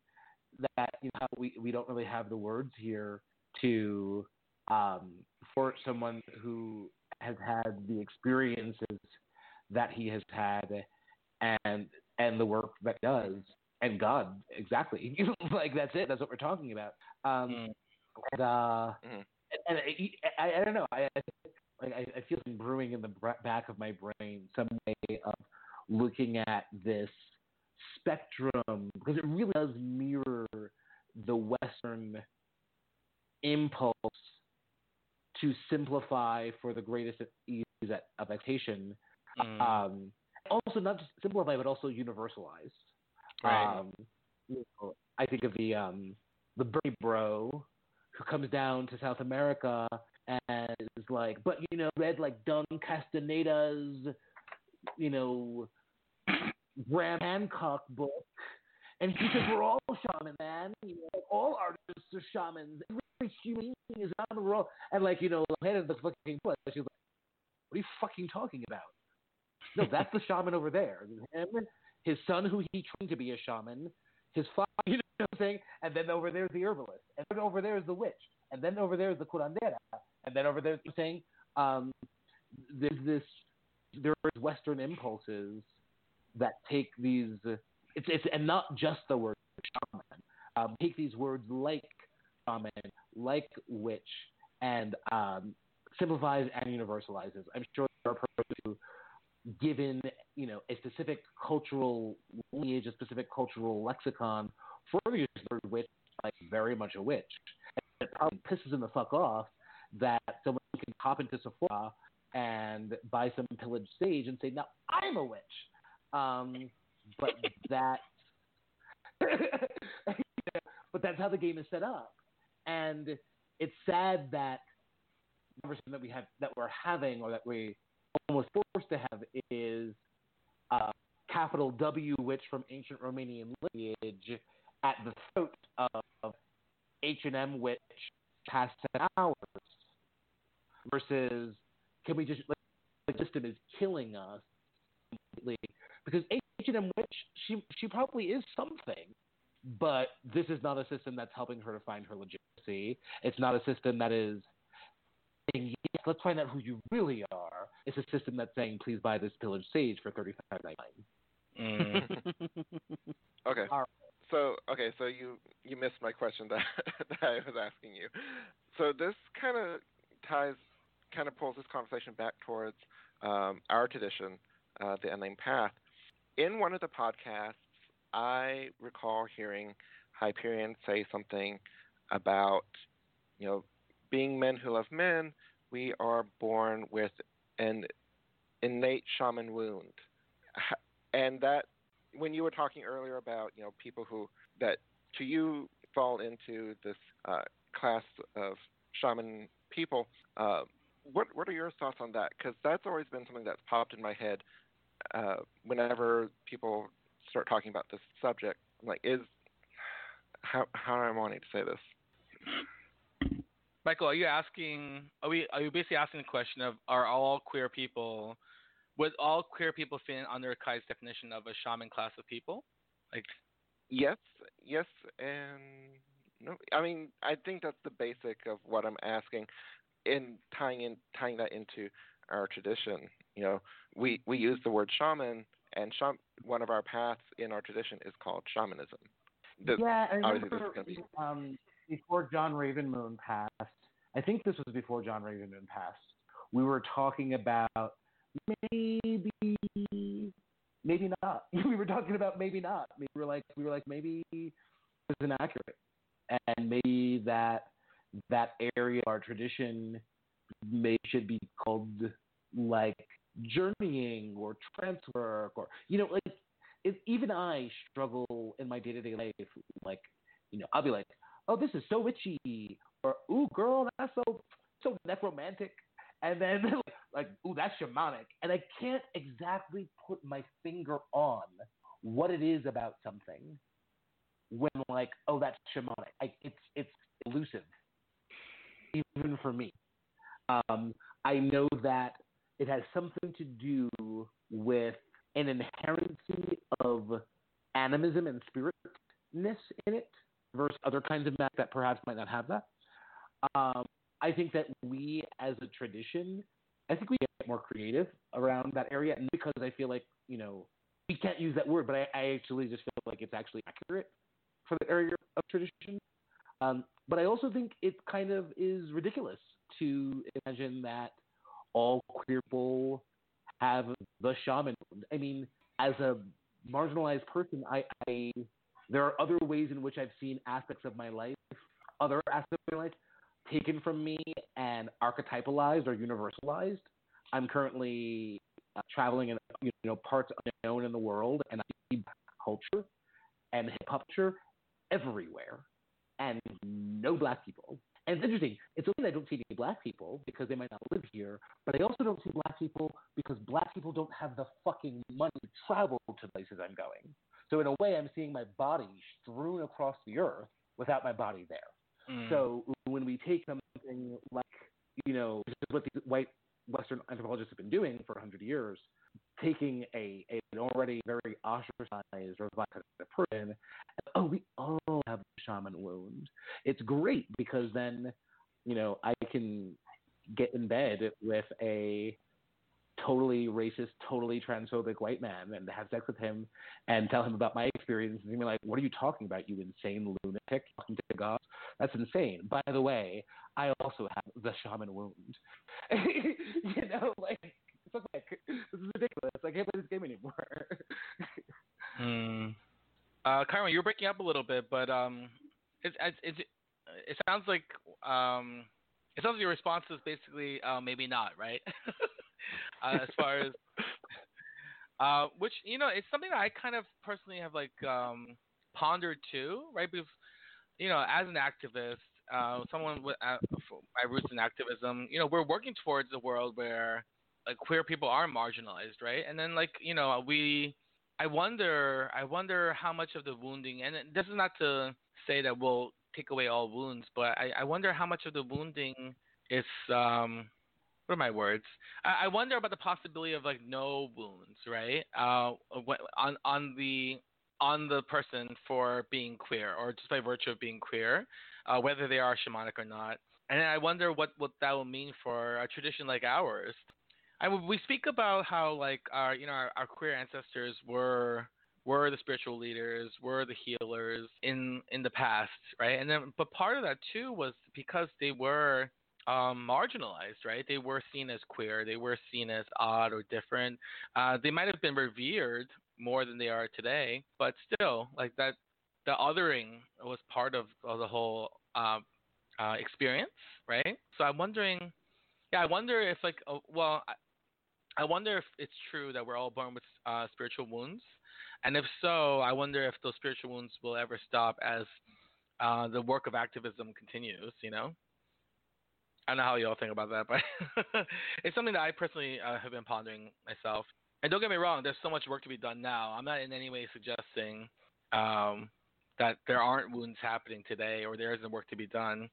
that you know we we don't really have the words here to um, for someone who has had the experiences that he has had and and the work that he does. And God exactly. Like that's it. That's what we're talking about. Um, Mm. and uh Mm. and I, I, I don't know. I like I, I feel something brewing in the back of my brain some way of looking at this spectrum because it really does mirror the Western impulse to simplify for the greatest ease of expectation. Mm. Um, also, not just simplify, but also universalize. Right. Um, you know, I think of the um, the Bernie Bro who comes down to South America and is like, but you know, read like Don Castaneda's, you know, Graham Hancock book, and he says we're all shaman, man. You know, all artists are shamans. Every human being is the world, and like you know, head of the fucking book. She's like, what are you fucking talking about? No, that's the shaman over there. Him, his son, who he trained to be a shaman, his father, you know what I'm saying? And then over there's the herbalist, and then over there is the witch, and then over there is the curandera, and then over there, I'm saying, um, there's this, there's Western impulses that take these, it's, it's, and not just the word shaman, um, take these words like shaman, like witch, and um, simplifies and universalizes. I'm sure there are persons who given you know a specific cultural lineage, a specific cultural lexicon for the word witch, like very much a witch. And it probably pisses them the fuck off that someone can hop into Sephora and buy some pillaged sage and say, "Now I'm a witch." Um, but that, but that's how the game is set up, and it's sad that conversation that we have that we're having or that we almost forced to have is uh, capital W witch from ancient Romanian lineage at the throat of H and M witch past ten hours versus can we just like the system is killing us completely because H and M witch she she probably is something but this is not a system that's helping her to find her legitimacy it's not a system that is saying, yes, let's find out who you really are. It's a system that's saying, please buy this pillaged sage for thirty five ninety nine. Mm. Okay. All right. So okay, so you you missed my question that that I was asking you. So this kind of ties, kind of pulls this conversation back towards um, our tradition, uh, the Unnamed Path. In one of the podcasts, I recall hearing Hyperion say something about, you know, being men who love men, we are born with an innate shaman wound, and that when you were talking earlier about you know people who that to you fall into this uh, class of shaman people, uh, what what are your thoughts on that? Because that's always been something that's popped in my head uh, whenever people start talking about this subject. I'm like, is how how am I wanting to say this? Michael, are you asking? Are we? Are you basically asking the question of are all queer people? Would all queer people fit under Khi's definition of a shaman class of people? Like, Yes, yes, and no. I mean, I think that's the basic of what I'm asking, in tying in tying that into our tradition. You know, we we use the word shaman, and sham, one of our paths in our tradition is called shamanism. Yeah, I remember be- um, before John Ravenmoon passed. I think this was before John Ravenmoon passed. We were talking about maybe, maybe not. we were talking about maybe not. We were like, we were like, maybe it was inaccurate, and maybe that that area of our tradition may should be called like journeying or trance work or you know like even I struggle in my day to day life. Like, you know, I'll be like, "Oh, this is so witchy," or "Ooh, girl, that's so so necromantic," and then like, "Ooh, that's shamanic," and I can't exactly put my finger on what it is about something when like, "Oh, that's shamanic." I, it's it's elusive, even for me. Um, I know that it has something to do with an inherency of animism and spiritness in it versus other kinds of magic that perhaps might not have that. Um, I think that we, as a tradition, I think we get more creative around that area, and because I feel like you know we can't use that word, but I, I actually just feel like it's actually accurate for the area of tradition. Um, but I also think it kind of is ridiculous to imagine that all queer people have the shaman. I mean, as a marginalized person, I, I there are other ways in which I've seen aspects of my life, other aspects of my life, taken from me and archetypalized or universalized. I'm currently uh, traveling in you know parts unknown in the world, and I see culture and hip hop culture everywhere, and no black people. And it's interesting. It's only that I don't see any black people because they might not live here, but I also don't see black people because black people don't have the fucking money to travel to places I'm going. So in a way, I'm seeing my body strewn across the earth without my body there. Mm. So when we take something like, you know, this is what these white Western anthropologists have been doing for 100 years, taking a, a an already very ostracized or person, and, oh, we all have shaman wound. It's great because then, you know, I can get in bed with a totally racist, totally transphobic white man and have sex with him and tell him about my experience and be like, What are you talking about, you insane lunatic talking to gods? That's insane. By the way, I also have the shaman wound. you know, like like this is ridiculous. I can't play this game anymore. Hmm. Uh, Carmen, you're breaking up a little bit, but um, it's it's it sounds like um, it sounds like your response is basically uh, maybe not, right? uh, as far as uh, which you know, it's something that I kind of personally have like um, pondered too, right? Because you know, as an activist, uh, someone with uh, my roots in activism, you know, we're working towards a world where like queer people are marginalized, right? And then like you know, we, I wonder, I wonder how much of the wounding, and this is not to say that we'll take away all wounds, but I, I wonder how much of the wounding is um what are my words? I, I wonder about the possibility of like no wounds, right? Uh, on on the on the person for being queer or just by virtue of being queer, uh, whether they are shamanic or not. And I wonder what what that will mean for a tradition like ours. I we speak about how like our you know our, our queer ancestors were were the spiritual leaders, were the healers in in the past, right? And then but part of that too was because they were um, marginalized, right? They were seen as queer, they were seen as odd or different. Uh, they might have been revered more than they are today, but still, like that, the othering was part of, of the whole uh, uh, experience, right? So I'm wondering, yeah, I wonder if like, uh, well, I, wonder if it's true that we're all born with uh, spiritual wounds, and if so, I wonder if those spiritual wounds will ever stop as uh, the work of activism continues. You know. I don't know how y'all think about that, but it's something that I personally uh, have been pondering myself. And don't get me wrong, there's so much work to be done now. I'm not in any way suggesting um, that there aren't wounds happening today or there isn't work to be done.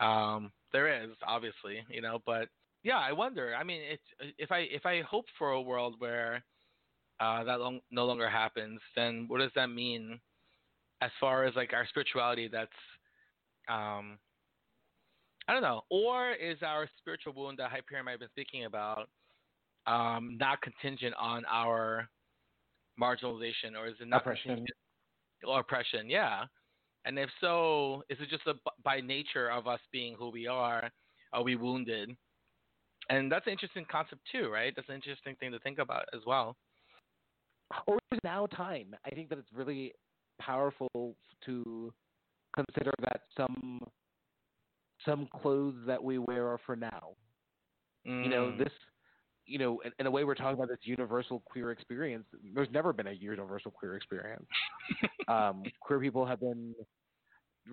Um, there is, obviously, you know, but yeah, I wonder. I mean, it's, if I if I hope for a world where uh, that long, no longer happens, then what does that mean as far as like our spirituality that's um, I don't know. Or is our spiritual wound that Hyperion might have been speaking about um, not contingent on our marginalization, or is it not oppression? Contingent, or oppression, yeah. And if so, is it just a, by nature of us being who we are, are we wounded? And that's an interesting concept too, right? That's an interesting thing to think about as well. Or is now time? I think that it's really powerful to consider that some some clothes that we wear are for now. Mm. You know, this, you know, in, in, a way, we're talking about this universal queer experience. There's never been a universal queer experience. um, queer people have been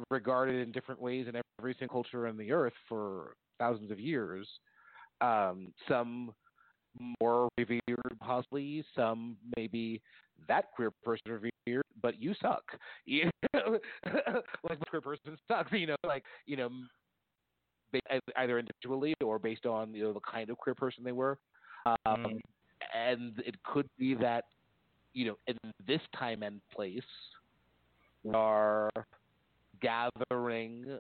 regarded in different ways in every single culture on the earth for thousands of years. Um, some more revered, possibly. Some maybe that queer person revered, but you suck. You know, like queer person sucks. You know, like you know, either individually or based on you know the kind of queer person they were. Um, mm. And it could be that you know, in this time and place, we are gathering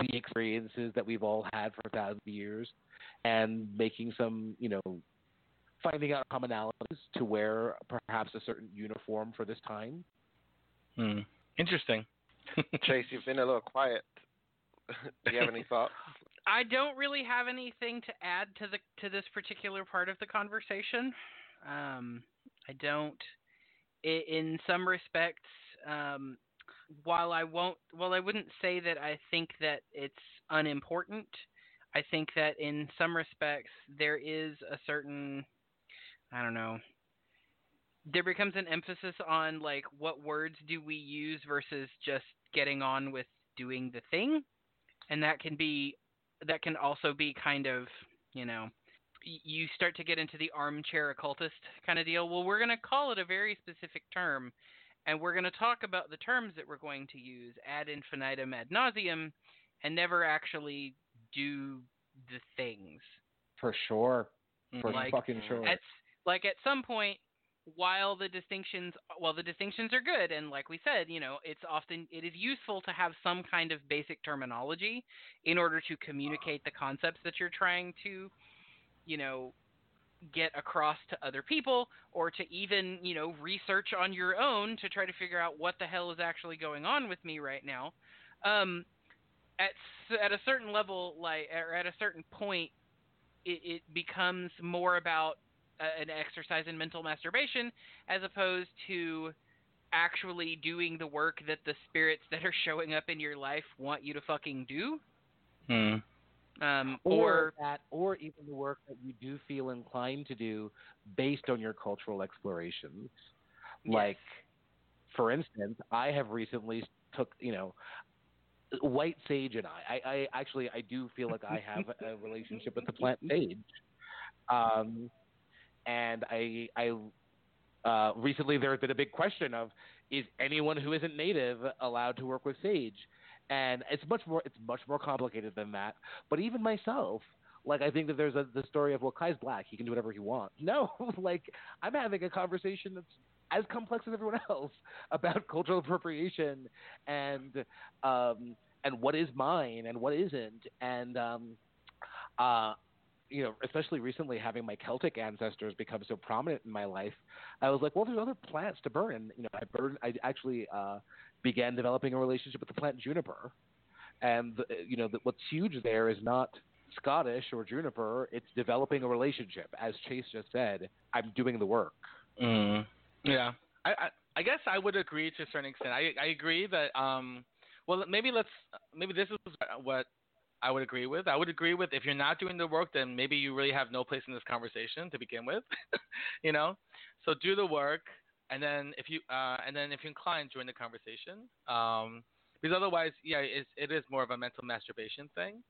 the experiences that we've all had for thousands of years and making some, you know, finding out commonalities to wear perhaps a certain uniform for this time. Hmm. Interesting. Chase, you've been a little quiet. Do you have any thoughts? I don't really have anything to add to the to this particular part of the conversation. Um, I don't. I, in some respects, um, while I won't, well, I wouldn't say that I think that it's unimportant. I think that in some respects there is a certain, I don't know, there becomes an emphasis on like what words do we use versus just getting on with doing the thing, and that can be, that can also be kind of, you know, you start to get into the armchair occultist kind of deal. Well, we're going to call it a very specific term, and we're going to talk about the terms that we're going to use ad infinitum ad nauseum, and never actually do the things. For sure. For mm-hmm. Like, fucking sure. At like at some point, while the distinctions, well, the distinctions are good, and like we said, you know, it's often it is useful to have some kind of basic terminology in order to communicate the concepts that you're trying to, you know, get across to other people, or to even, you know, research on your own to try to figure out what the hell is actually going on with me right now. Um, at at a certain level, like or at a certain point, it, it becomes more about a, an exercise in mental masturbation as opposed to actually doing the work that the spirits that are showing up in your life want you to fucking do. Hmm. Um, or, or that, or even the work that you do feel inclined to do based on your cultural explorations. Like, for instance, I have recently took, you know, white sage and I. I, I actually I do feel like I have a relationship with the plant sage. Um, and I I uh, recently there has been a big question of is anyone who isn't native allowed to work with sage? And it's much more it's much more complicated than that. But even myself, like I think that there's a the story of well Khi's black, he can do whatever he wants. No, like I'm having a conversation that's as complex as everyone else about cultural appropriation and um and what is mine and what isn't and um uh you know, especially recently having my Celtic ancestors become so prominent in my life, I was like, well, there's other plants to burn. You know, I burned, I actually uh, began developing a relationship with the plant juniper. And, the, you know, the, what's huge there is not Scottish or juniper, it's developing a relationship. As Chase just said, I'm doing the work. Mm. Yeah, I, I I guess I would agree to a certain extent. I I agree that um well maybe let's maybe this is what I would agree with. I would agree with if you're not doing the work, then maybe you really have no place in this conversation to begin with. you know, so do the work, and then if you uh and then if you're inclined, join the conversation. Um, because otherwise, yeah, it's, it is more of a mental masturbation thing.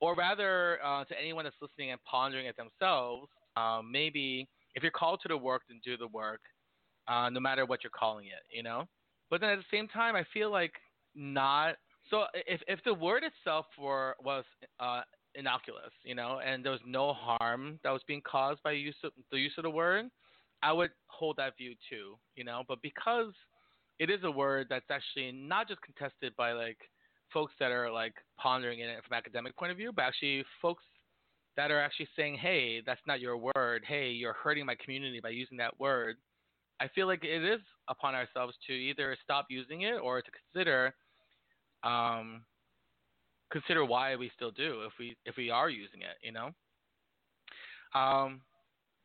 Or rather, uh, to anyone that's listening and pondering it themselves, um, maybe if you're called to the work, then do the work uh, no matter what you're calling it, you know. But then at the same time, I feel like not. So if if the word itself were was uh, innocuous, you know, and there was no harm that was being caused by use of, the use of the word, I would hold that view too, you know. But because it is a word that's actually not just contested by like folks that are like pondering it from an academic point of view, but actually folks that are actually saying, "Hey, that's not your word. Hey, you're hurting my community by using that word." I feel like it is upon ourselves to either stop using it or to consider um, consider why we still do if we if we are using it, you know. Um,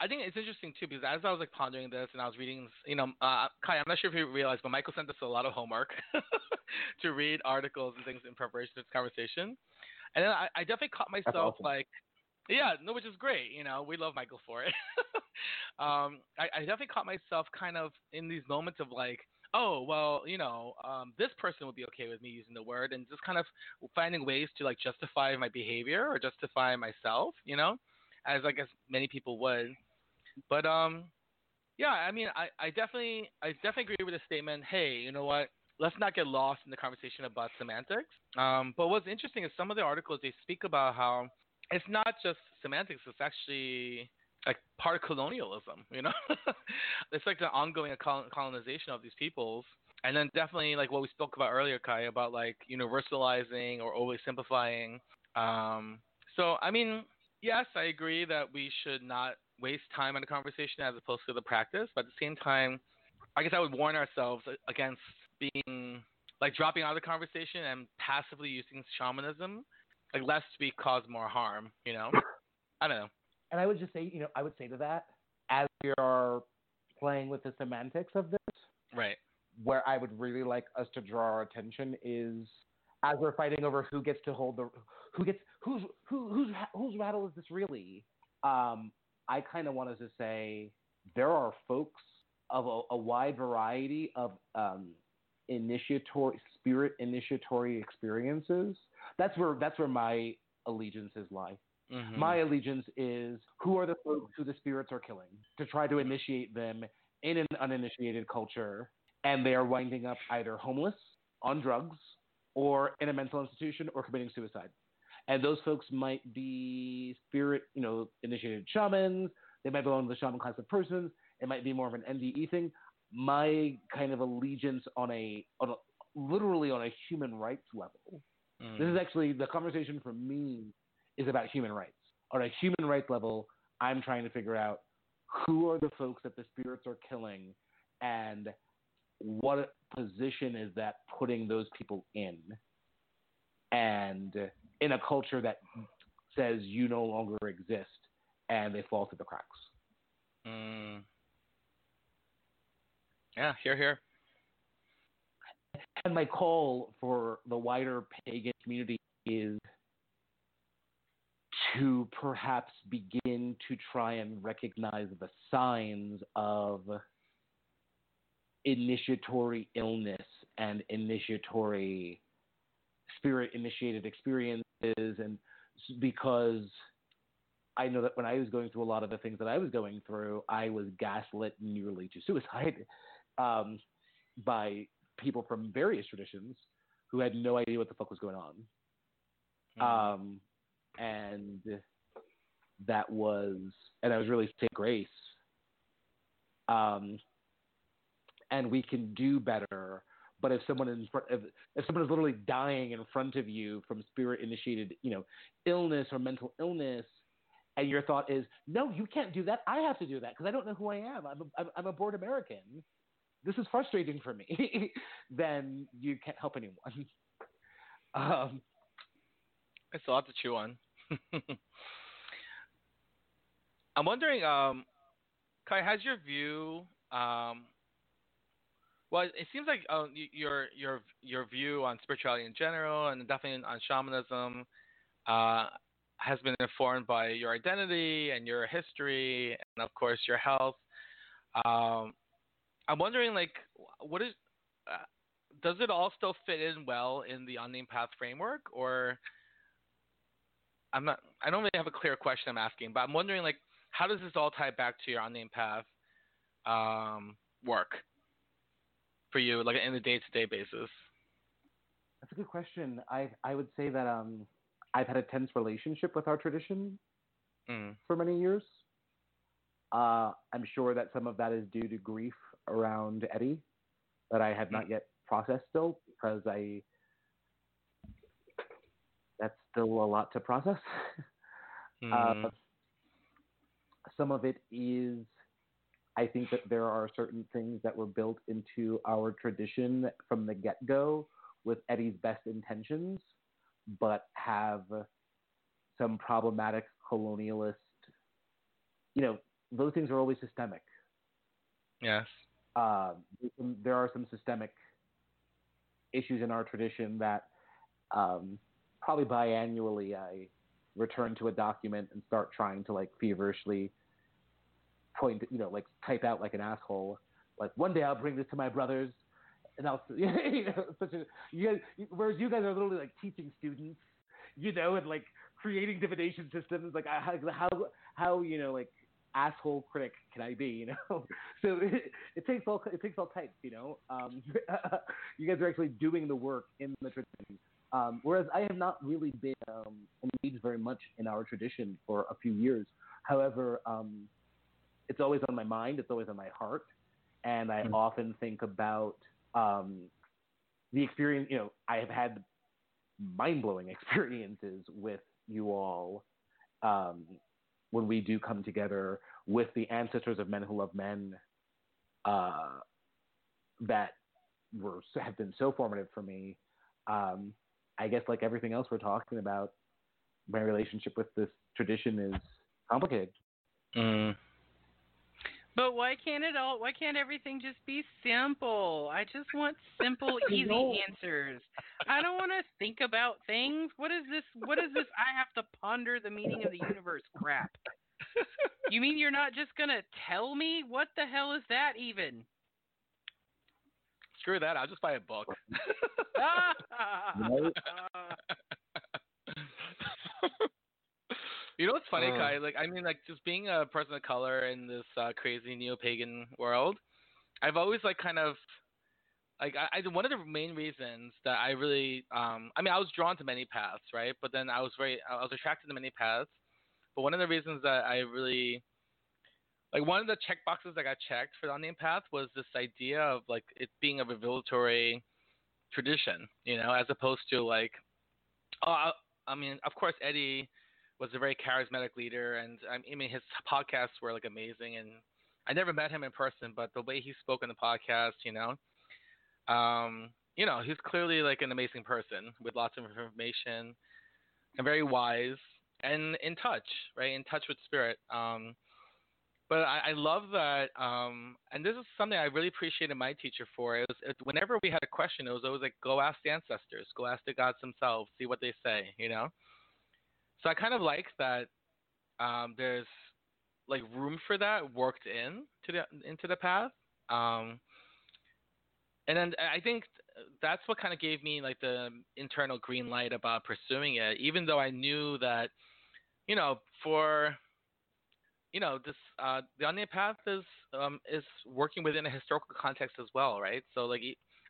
I think it's interesting too because as I was like pondering this and I was reading, you know, uh, Khi, I'm not sure if you realized, but Michael sent us a lot of homework to read articles and things in preparation for this conversation, and then I, I definitely caught myself awesome. like, yeah, no, which is great. You know, we love Michael for it. um, I, I definitely caught myself kind of in these moments of like, oh, well, you know, um, this person would be okay with me using the word, and just kind of finding ways to like justify my behavior or justify myself, you know, as I guess many people would. But um, yeah, I mean, I, I definitely, I definitely agree with the statement. Hey, you know what? Let's not get lost in the conversation about semantics. Um, but what's interesting is some of the articles they speak about how it's not just semantics; it's actually like part of colonialism. You know, it's like the ongoing colonization of these peoples. And then definitely like what we spoke about earlier, Khi, about like universalizing or overly simplifying. Um, so I mean, yes, I agree that we should not waste time on the conversation as opposed to the practice. But at the same time, I guess I would warn ourselves against being like dropping out of the conversation and passively using shamanism, like lest we cause more harm. You know, I don't know. And I would just say, you know, I would say to that, as we are playing with the semantics of this, right? Where I would really like us to draw our attention is as we're fighting over who gets to hold the who gets who's who who's whose rattle is this really? Um, I kind of wanted to say there are folks of a, a wide variety of um, initiatory spirit initiatory experiences. That's where that's where my allegiances lie. Mm-hmm. My allegiance is who are the folks who the spirits are killing to try to initiate them in an uninitiated culture, and they are winding up either homeless, on drugs, or in a mental institution, or committing suicide. And those folks might be spirit, you know, initiated shamans. They might belong to the shaman class of persons. It might be more of an NDE thing. My kind of allegiance on a, on a literally on a human rights level. Mm. This is actually the conversation for me is about human rights. On a human rights level, I'm trying to figure out who are the folks that the spirits are killing and what position is that putting those people in? And in a culture that says you no longer exist and they fall through the cracks. Mm. Yeah, here, here. And my call for the wider pagan community is to perhaps begin to try and recognize the signs of initiatory illness and initiatory spirit initiated experiences and because I know that when I was going through a lot of the things that I was going through, I was gaslit nearly to suicide um, by people from various traditions who had no idea what the fuck was going on. Mm-hmm. Um, and that was, and I was really saying grace. Um, and we can do better. But if someone in front, if, if someone is literally dying in front of you from spirit initiated, you know, illness or mental illness, and your thought is, no, you can't do that. I have to do that because I don't know who I am. I'm a, I'm a bored American. This is frustrating for me. then you can't help anyone. Um, it's a lot to chew on. I'm wondering, um, Khi, has your view? Um, well, it seems like uh, your your your view on spirituality in general, and definitely on shamanism, uh, has been informed by your identity and your history, and of course your health. Um, I'm wondering, like, what is uh, does it all still fit in well in the unnamed path framework, or I'm not. I don't really have a clear question I'm asking, but I'm wondering like how does this all tie back to your unnamed path um, work for you, like in a day-to-day basis? That's a good question. I I would say that um, I've had a tense relationship with our tradition mm. for many years. Uh, I'm sure that some of that is due to grief around Eddie that I have mm. not yet processed still because I that's still a lot to process. Mm. Uh, some of it is, I think that there are certain things that were built into our tradition from the get go with Eddie's best intentions, but have some problematic colonialist, you know, those things are always systemic. Yes. Uh, there are some systemic issues in our tradition that um, probably biannually I return to a document and start trying to like feverishly point, you know, like type out like an asshole. Like one day I'll bring this to my brothers, and I'll, you know, such a you guys, whereas you guys are literally like teaching students, you know, and like creating divination systems. Like how how how you know like asshole critic can I be? You know, so it, it takes all it takes all types. You know, um, you guys are actually doing the work in the tradition Um, whereas I have not really been um, engaged very much in our tradition for a few years. However, um, it's always on my mind. It's always on my heart, and I Mhm. often think about um, the experience. You know, I have had mind blowing experiences with you all um, when we do come together with the ancestors of men who love men uh, that were have been so formative for me. Um, I guess like everything else we're talking about, my relationship with this tradition is complicated. Mm. But why can't it all? Why can't everything just be simple? I just want simple, easy No. answers. I don't want to think about things. What is this? What is this? I have to ponder the meaning of the universe. Crap. You mean you're not just gonna tell me? What the hell is that even? Screw that. I'll just buy a book. You know what's funny, Uh. Khi? Like, I mean, like, just being a person of color in this uh, crazy neo-pagan world, I've always like kind of like I, I one of the main reasons that I really um I mean I was drawn to many paths right but then I was very I was attracted to many paths but one of the reasons that I really like one of the check boxes that got checked for the unnamed path was this idea of like it being a revelatory tradition you know as opposed to like oh I, I mean of course Eddie was a very charismatic leader and I mean his podcasts were like amazing and I never met him in person but the way he spoke in the podcast you know um, you know, he's clearly like an amazing person with lots of information and very wise and in touch, right? In touch with spirit. Um, but I, I love that, um, and this is something I really appreciated my teacher for. It was it, whenever we had a question, it was always like, go ask the ancestors, go ask the gods themselves, see what they say, you know. So I kind of like that. Um, there's like room for that worked in to the into the path. Um, and then I think that's what kind of gave me like the internal green light about pursuing it, even though I knew that, you know, for you know this uh, the unnamed path is um, is working within a historical context as well, right? So like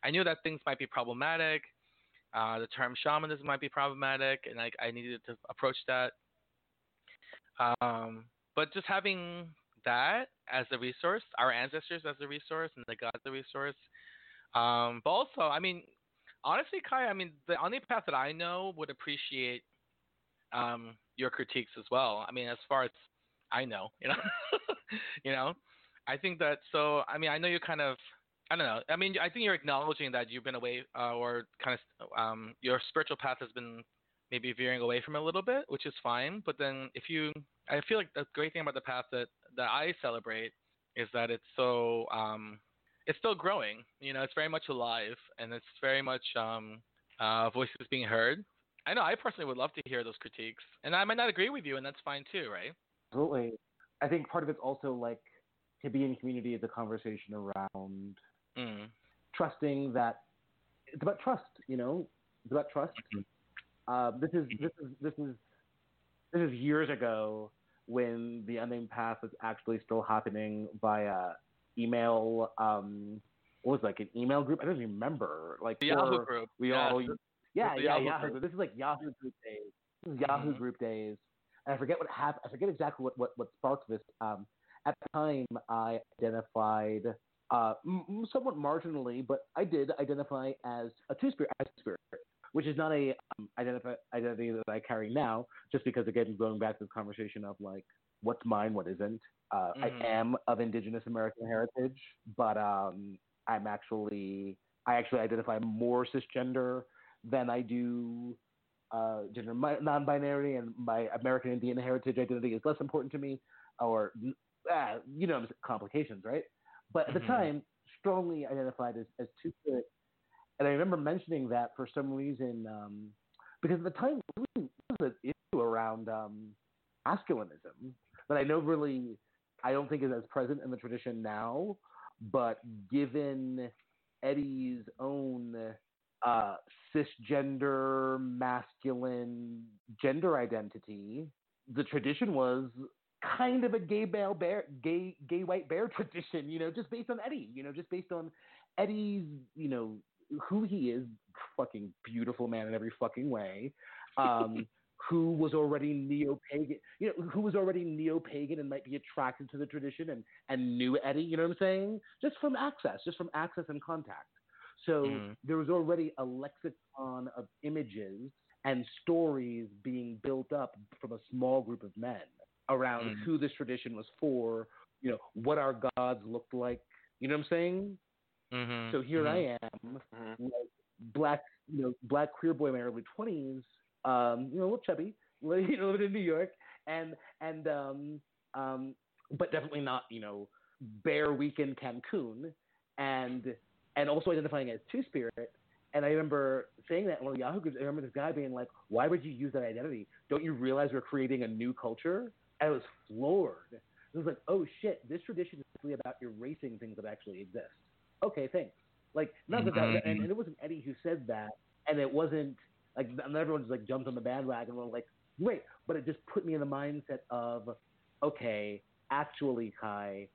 I knew that things might be problematic, uh, the term shamanism might be problematic, and like I needed to approach that. Um, but just having that as a resource, our ancestors as a resource, and the gods as a resource. Um, but also, I mean, honestly, Khi, I mean, the only path that I know would appreciate um, your critiques as well. I mean, as far as I know, you know, you know, I think that. So, I mean, I know you kind of, I don't know. I mean, I think you're acknowledging that you've been away, uh, or kind of, um, your spiritual path has been maybe veering away from it a little bit, which is fine. But then, if you, I feel like the great thing about the path that that I celebrate is that it's so um, it's still growing. You know, it's very much alive, and it's very much um, uh, voices being heard. I know I personally would love to hear those critiques, and I might not agree with you, and that's fine too, right? Absolutely. I think part of it's also like to be in community is a conversation around Mm. trusting that it's about trust. You know, it's about trust. Uh, this is this is this is this is years ago when the unnamed path was actually still happening via email. Um, what was it, like an email group? I don't even remember. Like The Yahoo group. we yeah. all yeah the yeah Yahoo group. This is like Yahoo group days. This is Yahoo Mhm. group days. And I forget what happened. I forget exactly what what, what sparked this. Um, at the time, I identified uh, m- somewhat marginally, but I did identify as a two spirit, as a spirit, which is not a um, identify, identity that I carry now. Just because again, going back to the conversation of like what's mine, what isn't. Uh, Mhm. I am of Indigenous American heritage, but um, I'm actually I actually identify more cisgender than I do uh, gender mi- non-binary, and my American Indian heritage identity is less important to me, or uh, you know complications, right? But at the Mhm. time, strongly identified as, as two spirit, and I remember mentioning that for some reason um, because at the time there was an issue around um, masculinism that I know really I don't think is as present in the tradition now, but given Eddie's own uh, cisgender masculine gender identity, the tradition was kind of a gay male bear, gay gay white bear tradition, you know, just based on Eddie, you know, just based on Eddie's, you know, who he is, fucking beautiful man in every fucking way. Um, who was already neo-pagan, you know, who was already neo-pagan and might be attracted to the tradition and, and knew Eddie, you know what I'm saying? Just from access, just from access and contact. So Mhm. there was already a lexicon of images and stories being built up from a small group of men around Mhm. who this tradition was for, you know, what our gods looked like, you know what I'm saying? Mhm. So here Mhm. I am, Mhm. like black, you know, black queer boy in my early twenties, um, you know, a little chubby, you know, living in New York, and and um, um, but definitely not, you know, Bear Weekend Cancun, and and also identifying as Two Spirit. And I remember saying that in one of the Yahoo groups. I remember this guy being like, "Why would you use that identity? Don't you realize we're creating a new culture?" I was floored. It was like, "Oh shit, this tradition is really about erasing things that actually exist." Okay, thanks. Like, not that, that and, and it wasn't Eddie who said that, and it wasn't like and everyone just like jumped on the bandwagon and were like, wait, but it just put me in the mindset of, okay, actually, Khi,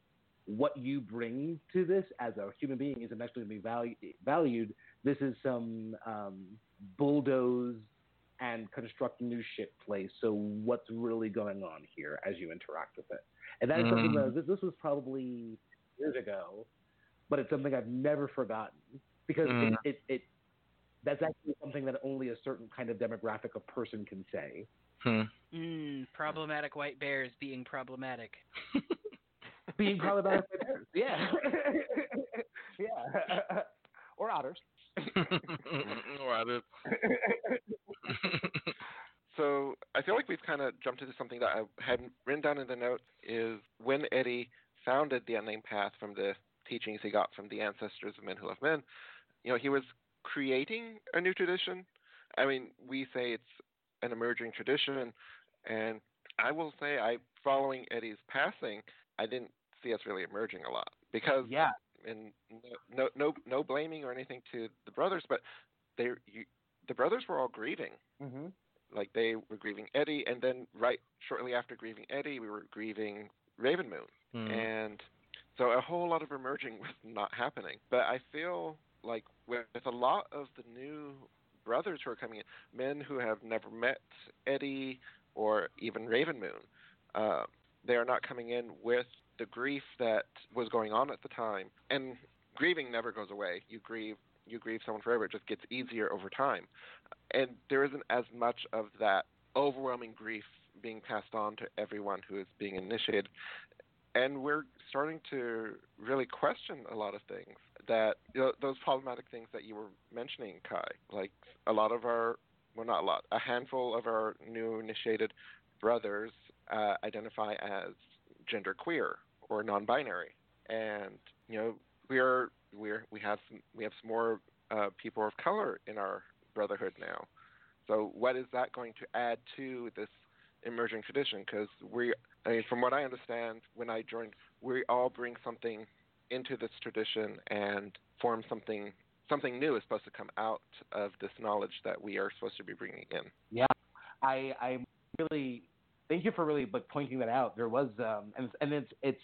what you bring to this as a human being isn't actually going to be valu- valued. This is some um, bulldoze and construct new shit place. So what's really going on here as you interact with it? And that is something Mm. that this, this was probably years ago, but it's something I've never forgotten because Mm. it, it, it that's actually something that only a certain kind of demographic of person can say. Hmm. Mm, problematic white bears being problematic. Being problematic by parents. Yeah. yeah. or otters. Or others. So I feel like we've kind of jumped into something that I had written down in the note is when Eddie founded the Unnamed Path from the teachings he got from the ancestors of men who love men, you know, he was creating a new tradition. I mean, we say it's an emerging tradition, and I will say, I following Eddie's passing, I didn't see us really emerging a lot because Yeah. and no, no no blaming or anything to the brothers, but they you, the brothers were all grieving. Mm-hmm. Like they were grieving Eddie, and then right shortly after grieving Eddie, we were grieving Raven Moon, Hmm. and so a whole lot of emerging was not happening. But I feel like with, with a lot of the new brothers who are coming in, men who have never met Eddie or even Raven Moon, uh, they are not coming in with the grief that was going on at the time. And grieving never goes away. You grieve you grieve someone forever. It just gets easier over time. And there isn't as much of that overwhelming grief being passed on to everyone who is being initiated. And we're starting to really question a lot of things that you know, those problematic things that you were mentioning, Khi. Like a lot of our, well, not a lot, a handful of our new initiated brothers uh, identify as genderqueer or non-binary, and you know we're we're we have some we have some more uh, people of color in our brotherhood now. So what is that going to add to this emerging tradition? Because we, I mean, from what I understand, when I joined, we all bring something into this tradition and form something. Something new is supposed to come out of this knowledge that we are supposed to be bringing in. Yeah, I I really thank you for really but pointing that out. There was um and and it's it's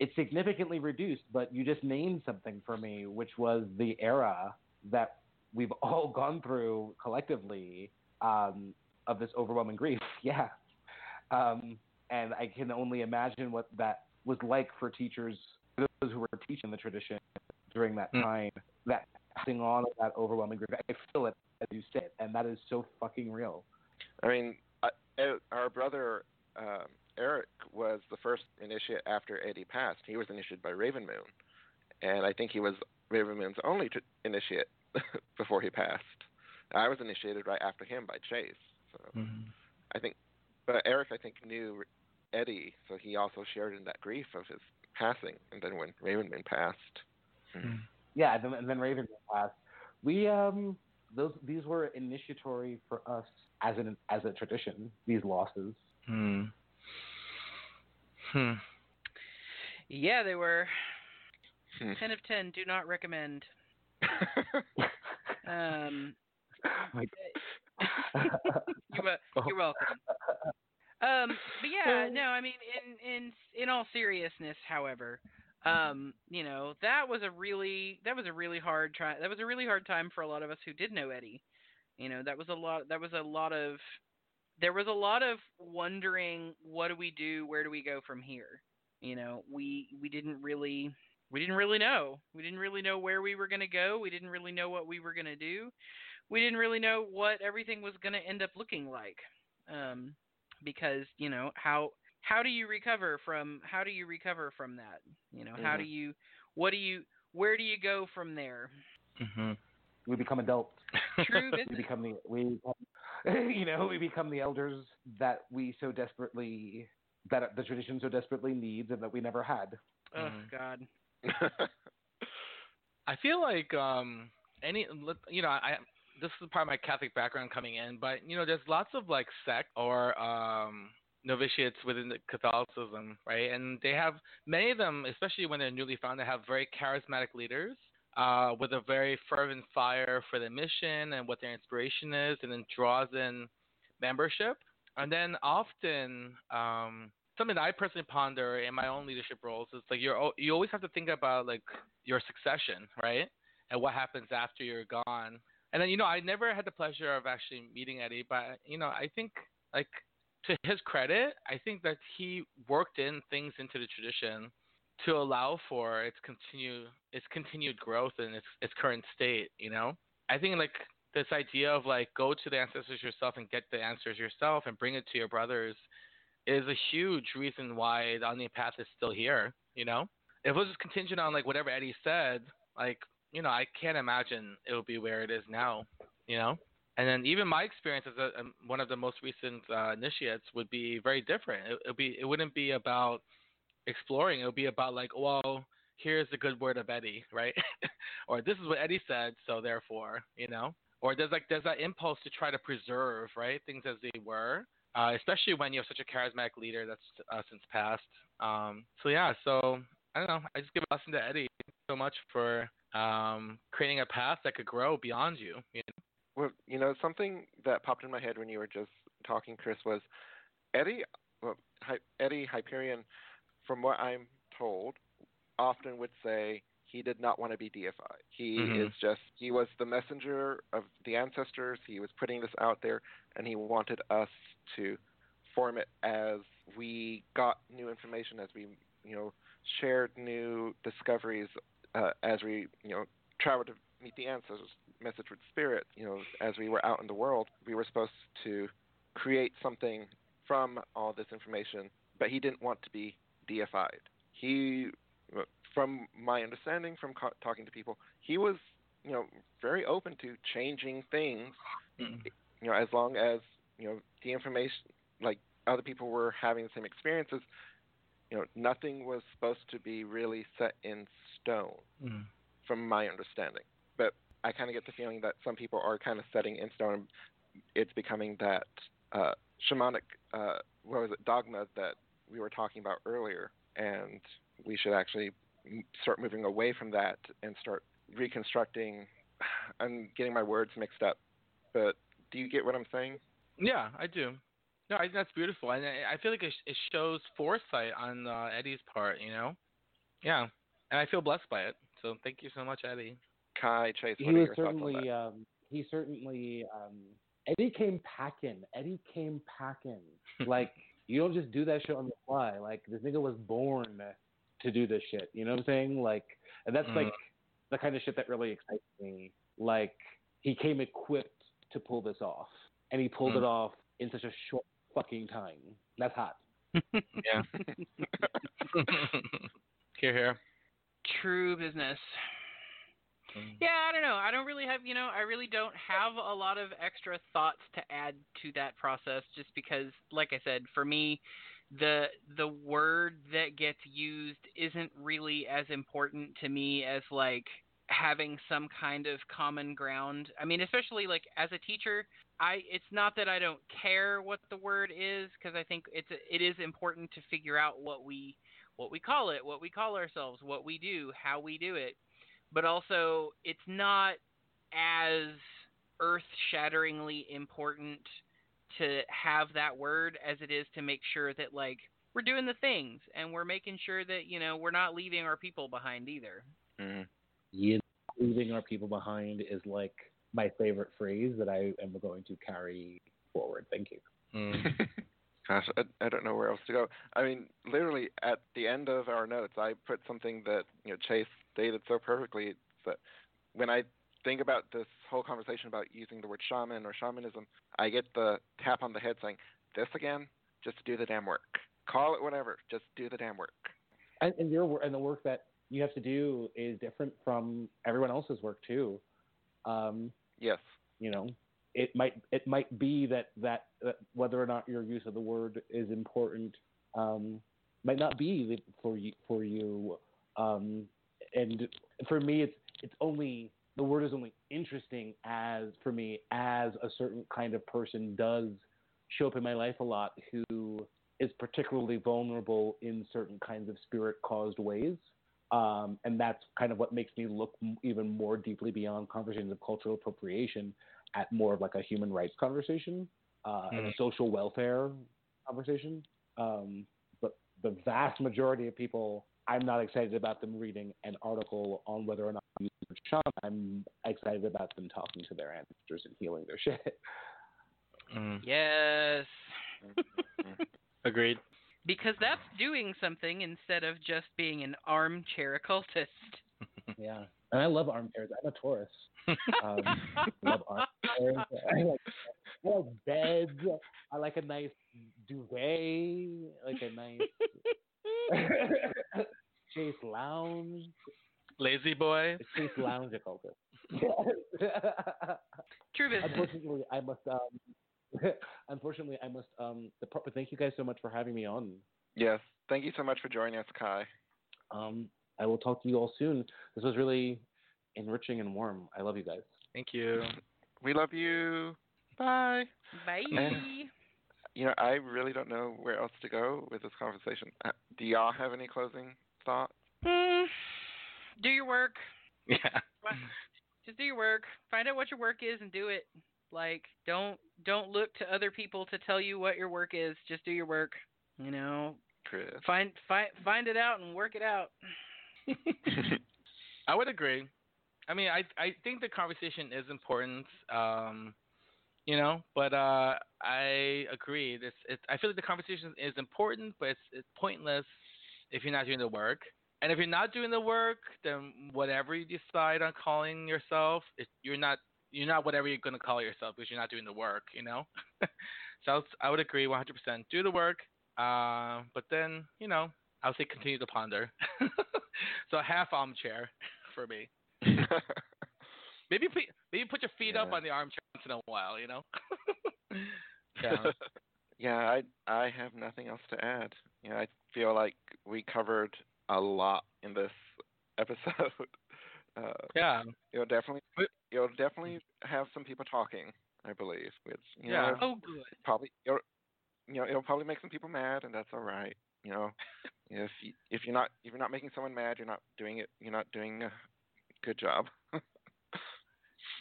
it's significantly reduced, but you just named something for me, which was the era that we've all gone through collectively um, of this overwhelming grief. Yeah, um, and I can only imagine what that was like for teachers, those who were teaching the tradition during that Mm. time. That passing on of that overwhelming grief. I feel it as you say it, and that is so fucking real. I mean, uh, our brother um, Eric was the first initiate after Eddie passed. He was initiated by Raven Moon, and I think he was Raven Moon's only t- initiate before he passed. I was initiated right after him by Chase. So Mhm. I think, but Eric, I think, knew Eddie, so he also shared in that grief of his passing. And then when Raven Moon passed, Hmm. Yeah, and then, and then Raven class. We um those these were initiatory for us as an as a tradition. These losses. Hmm. Hmm. Yeah, they were. Hmm. 10 of 10, do not recommend. Um, you're, you're welcome. Um, but yeah, no, I mean, in in in all seriousness, however, Um, you know, that was a really that was a really hard try that was a really hard time for a lot of us who did know Eddie. You know, that was a lot that was a lot of there was a lot of wondering what do we do, where do we go from here? You know, we we didn't really we didn't really know. We didn't really know where we were going to go. We didn't really know what we were going to do. We didn't really know what everything was going to end up looking like. Um, because you know how how do you recover from how do you recover from that? You know, how do Mhm. you what do you where do you go from there? hmm We become adults. True we become the we, you know, we become the elders that we so desperately that the tradition so desperately needs and that we never had. Oh Mhm. God. I feel like um any you know I this is part of my Catholic background coming in, but you know there's lots of like sect or um novitiates within the Catholicism, right? And they have many of them, especially when they're newly found, they have very charismatic leaders uh, with a very fervent fire for the mission and what their inspiration is, and then draws in membership. And then often, um, something that I personally ponder in my own leadership roles is like you're you always have to think about like your succession, right? And what happens after you're gone. And then you know I never had the pleasure of actually meeting Eddie, but you know I think like to his credit, I think that he worked in things into the tradition to allow for its continue its continued growth in its its current state. You know, I think like this idea of like go to the ancestors yourself and get the answers yourself and bring it to your brothers is a huge reason why the Unnamed Path is still here. You know, if it was just contingent on like whatever Eddie said, like you know, I can't imagine it would be where it is now. You know. And then even my experience as a, um, one of the most recent uh, initiates would be very different. It would be it wouldn't be about exploring. It would be about like, well, here's the good word of Eddie, right? or this is what Eddie said, so therefore, you know. Or there's like there's that impulse to try to preserve right things as they were, uh, especially when you have such a charismatic leader that's uh, since passed. Um, so yeah, so I don't know. I just give a lesson to Eddie so much for um, creating a path that could grow beyond you. you know? Well, you know, something that popped in my head when you were just talking, Chris, was Eddie, well, Hy- Eddie Hyperion, from what I'm told, often would say he did not want to be deified. He Mhm. is just, he was the messenger of the ancestors. He was putting this out there, and he wanted us to form it as we got new information, as we, you know, shared new discoveries, uh, as we, you know, traveled to meet the ancestors, message with spirit. You know, as we were out in the world, we were supposed to create something from all this information, but he didn't want to be deified. He, from my understanding, from co- talking to people, he was, you know, very open to changing things. Mm. You know, as long as you know the information, like other people were having the same experiences. You know, nothing was supposed to be really set in stone Mm. from my understanding. But I kind of get the feeling that some people are kind of setting in stone. It's becoming that uh, shamanic, uh, what was it, dogma that we were talking about earlier, and we should actually start moving away from that and start reconstructing. I'm getting my words mixed up, but do you get what I'm saying? Yeah, I do. No, I think that's beautiful, and I I feel like it, it shows foresight on uh, Eddie's part. You know, yeah, and I feel blessed by it. So thank you so much, Eddie. Kai Chase, he are was your thoughts on that? certainly um, he certainly um, Eddie came packing. Eddie came packing. like you don't just do that shit on the fly. Like this nigga was born to do this shit. You know what I'm saying? Like, and that's Mhm. like the kind of shit that really excites me. Like he came equipped to pull this off, and he pulled Mm. it off in such a short fucking time. That's hot. yeah. here, here. True business. Mm-hmm. Yeah, I don't know. I don't really have, you know, I really don't have a lot of extra thoughts to add to that process just because like I said, for me the the word that gets used isn't really as important to me as like having some kind of common ground. I mean, especially like as a teacher, I it's not that I don't care what the word is because I think it's it is important to figure out what we what we call it, what we call ourselves, what we do, how we do it but also it's not as earth-shatteringly important to have that word as it is to make sure that like we're doing the things and we're making sure that you know we're not leaving our people behind either. Mhm. You leaving our people behind is like my favorite phrase that I am going to carry forward. Thank you. Mm. Gosh, I, I don't know where else to go. I mean, literally at the end of our notes, I put something that you know Chase stated so perfectly. That when I think about this whole conversation about using the word shaman or shamanism, I get the tap on the head saying, "This again? Just do the damn work. Call it whatever. Just do the damn work." And, and your and the work that you have to do is different from everyone else's work too. Um, Yes. you know, it might it might be that, that that whether or not your use of the word is important um, might not be the- for you for you. Um, and for me, it's it's only the word is only interesting as for me as a certain kind of person does show up in my life a lot who is particularly vulnerable in certain kinds of spirit caused ways. Um, and that's kind of what makes me look m- even more deeply beyond conversations of cultural appropriation at more of like a human rights conversation uh, and a social welfare conversation. Um, but the vast majority of people, I'm not excited about them reading an article on whether or not to use shaman. I'm excited about them talking to their ancestors and healing their shit. Mm. Yes. Agreed. Because that's doing something instead of just being an armchair occultist. yeah. And I love armchairs. I'm a Taurus. Um, I love armchairs. I like, I like beds. I like a nice duvet. Like a nice Chase Lounge. Lazy boy. Chase Lounge occultist. True business. unfortunately, I must. Um, unfortunately, I must. Um, depart, but thank you guys so much for having me on. Yes. Thank you so much for joining us, Khi. Um, I will talk to you all soon. This was really enriching and warm. I love you guys. Thank you. We love you. Bye. Bye. You know, I really don't know where else to go with this conversation. Uh, Do y'all have any closing thoughts? Hmm. Do your work. Yeah. Just do your work. Find out what your work is and do it. Like don't don't look to other people to tell you what your work is. Just do your work. You know, Chris. find find find it out and work it out. I would agree. I mean, I I think the conversation is important. Um, you know, but uh, I agree. This it's, I feel like the conversation is important, but it's, it's pointless if you're not doing the work. And if you're not doing the work, then whatever you decide on calling yourself, it, you're not you're not whatever you're going to call yourself because you're not doing the work. You know. so I would, agree 100%. Do the work, uh, but then you know I would say continue to ponder. so half armchair for me. Maybe put, maybe put your feet up on the armchair once in a while, you know. yeah. Yeah, I I have nothing else to add. You know, I feel like we covered a lot in this episode. Uh, Yeah. you'll definitely it'll definitely have some people talking. I believe, which you Yeah. know Oh, good. probably it'll, you know it'll probably make some people mad, and that's all right. You know, if you, if you're not if you're not making someone mad, you're not doing it. You're not doing a good job.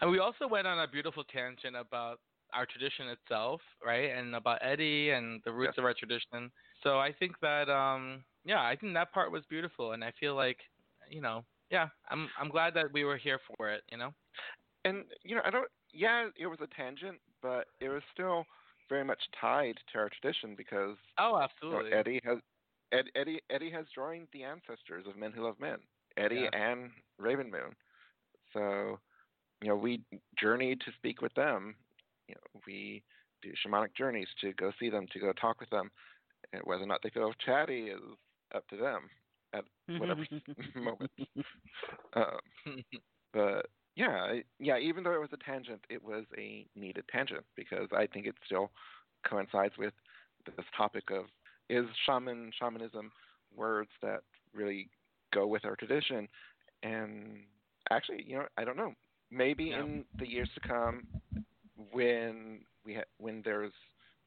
And we also went on a beautiful tangent about our tradition itself, right? And about Eddie and the roots Yes. of our tradition. So I think that um yeah, I think that part was beautiful and I feel like, you know, yeah, I'm I'm glad that we were here for it, you know. and you know, I don't. Yeah, it was a tangent, but it was still very much tied to our tradition because Oh, you know, absolutely. Eddie has Ed, Eddie Eddie has joined the ancestors of Men Who Love Men, Eddie and Raven Moon. So, you know, we journeyed to speak with them. You know, we do shamanic journeys to go see them, to go talk with them. And whether or not they feel chatty is up to them at whatever moment. Um, but yeah, yeah. Even though it was a tangent, it was a needed tangent because I think it still coincides with this topic of is shaman shamanism words that really go with our tradition, and actually, you know, I don't know. Maybe Yeah. in the years to come, when we ha- when there's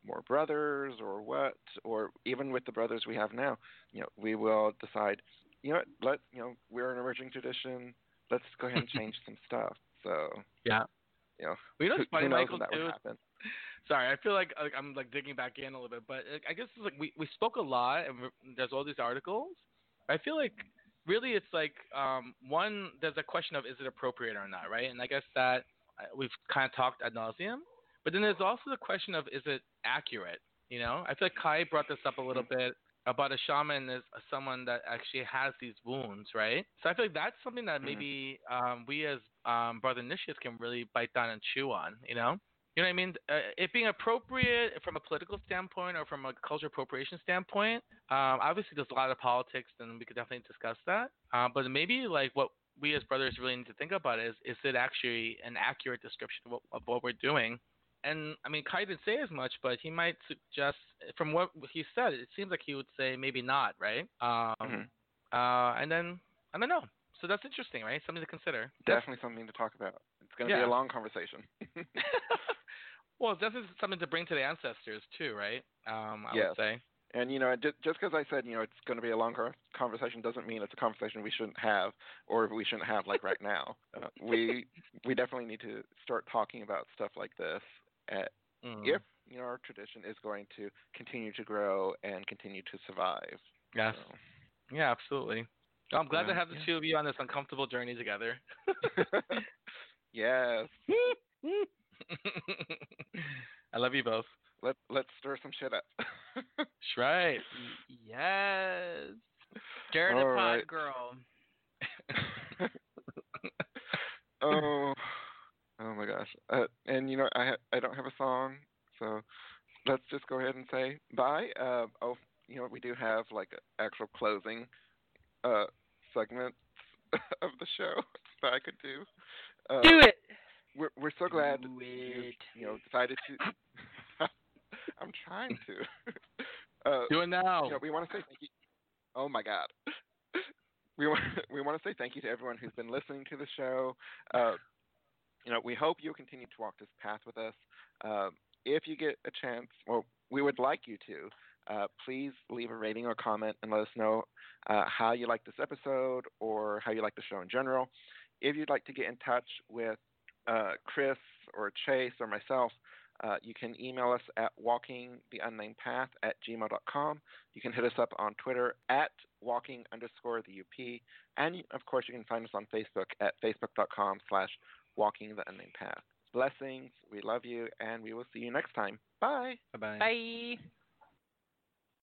more brothers or what, or even with the brothers we have now, you know, we will decide, you know, what, let you know, we're an emerging tradition. Let's go ahead and change some stuff. So, Yeah. you know, We know who, funny, who knows Michael, that would happen? Sorry, I feel like, like I'm like digging back in a little bit, but I guess it's like we we spoke a lot, and there's all these articles. I feel like really it's like um, one there's a question of is it appropriate or not, right? And I guess that we've kind of talked ad nauseum, but then there's also the question of is it accurate? You know, I feel like Khi brought this up a little bit about a shaman is someone that actually has these wounds, right? So I feel like that's something that Mhm. maybe um, we as um, brother initiates can really bite down and chew on. You know, you know what I mean? Uh, it being appropriate from a political standpoint or from a cultural appropriation standpoint. Um, obviously, there's a lot of politics, and we could definitely discuss that. Uh, but maybe like what we as brothers really need to think about is is it actually an accurate description of what, of what we're doing? And I mean, Khi didn't say as much, but he might suggest, from what he said, it seems like he would say maybe not, right? Um, Mhm. uh, and then I don't know. So that's interesting, right? Something to consider. Definitely something to talk about. It's going to be a long conversation. well, definitely something to bring to the ancestors too, right? Um, I Yes. would say. And you know, just because I said you know it's going to be a longer conversation doesn't mean it's a conversation we shouldn't have or we shouldn't have like right now. Uh, we we definitely need to start talking about stuff like this at, Mm. if you know our tradition is going to continue to grow and continue to survive. Yes. So. Yeah, absolutely. I'm glad to have the yeah. two of you on this uncomfortable journey together. yes. I love you both. Let let's stir some shit up. That's right. Yes. The All pot, right. girl. oh, oh my gosh. Uh, and you know, I ha- I don't have a song, so let's just go ahead and say bye. Uh, oh, you know, we do have like a actual closing uh segment of the show that I could do. Uh, Do it. We're we're so glad you you know decided to. I'm trying to. uh, Do it now. you know, we want to say thank you. Oh my God. we want we want to say thank you to everyone who's been listening to the show. Uh, you know, we hope you'll continue to walk this path with us. Uh, if you get a chance, well, we would like you to. Uh, please leave a rating or comment and let us know uh, how you like this episode or how you like the show in general. If you'd like to get in touch with uh, Chris or Chase or myself, uh, you can email us at walkingtheunnamed path at gmail.com. You can hit us up on Twitter at walking underscore the UP. And of course, you can find us on Facebook at facebook.com slash walking the unnamed path. Blessings. We love you, and we will see you next time. Bye. Bye bye. Bye.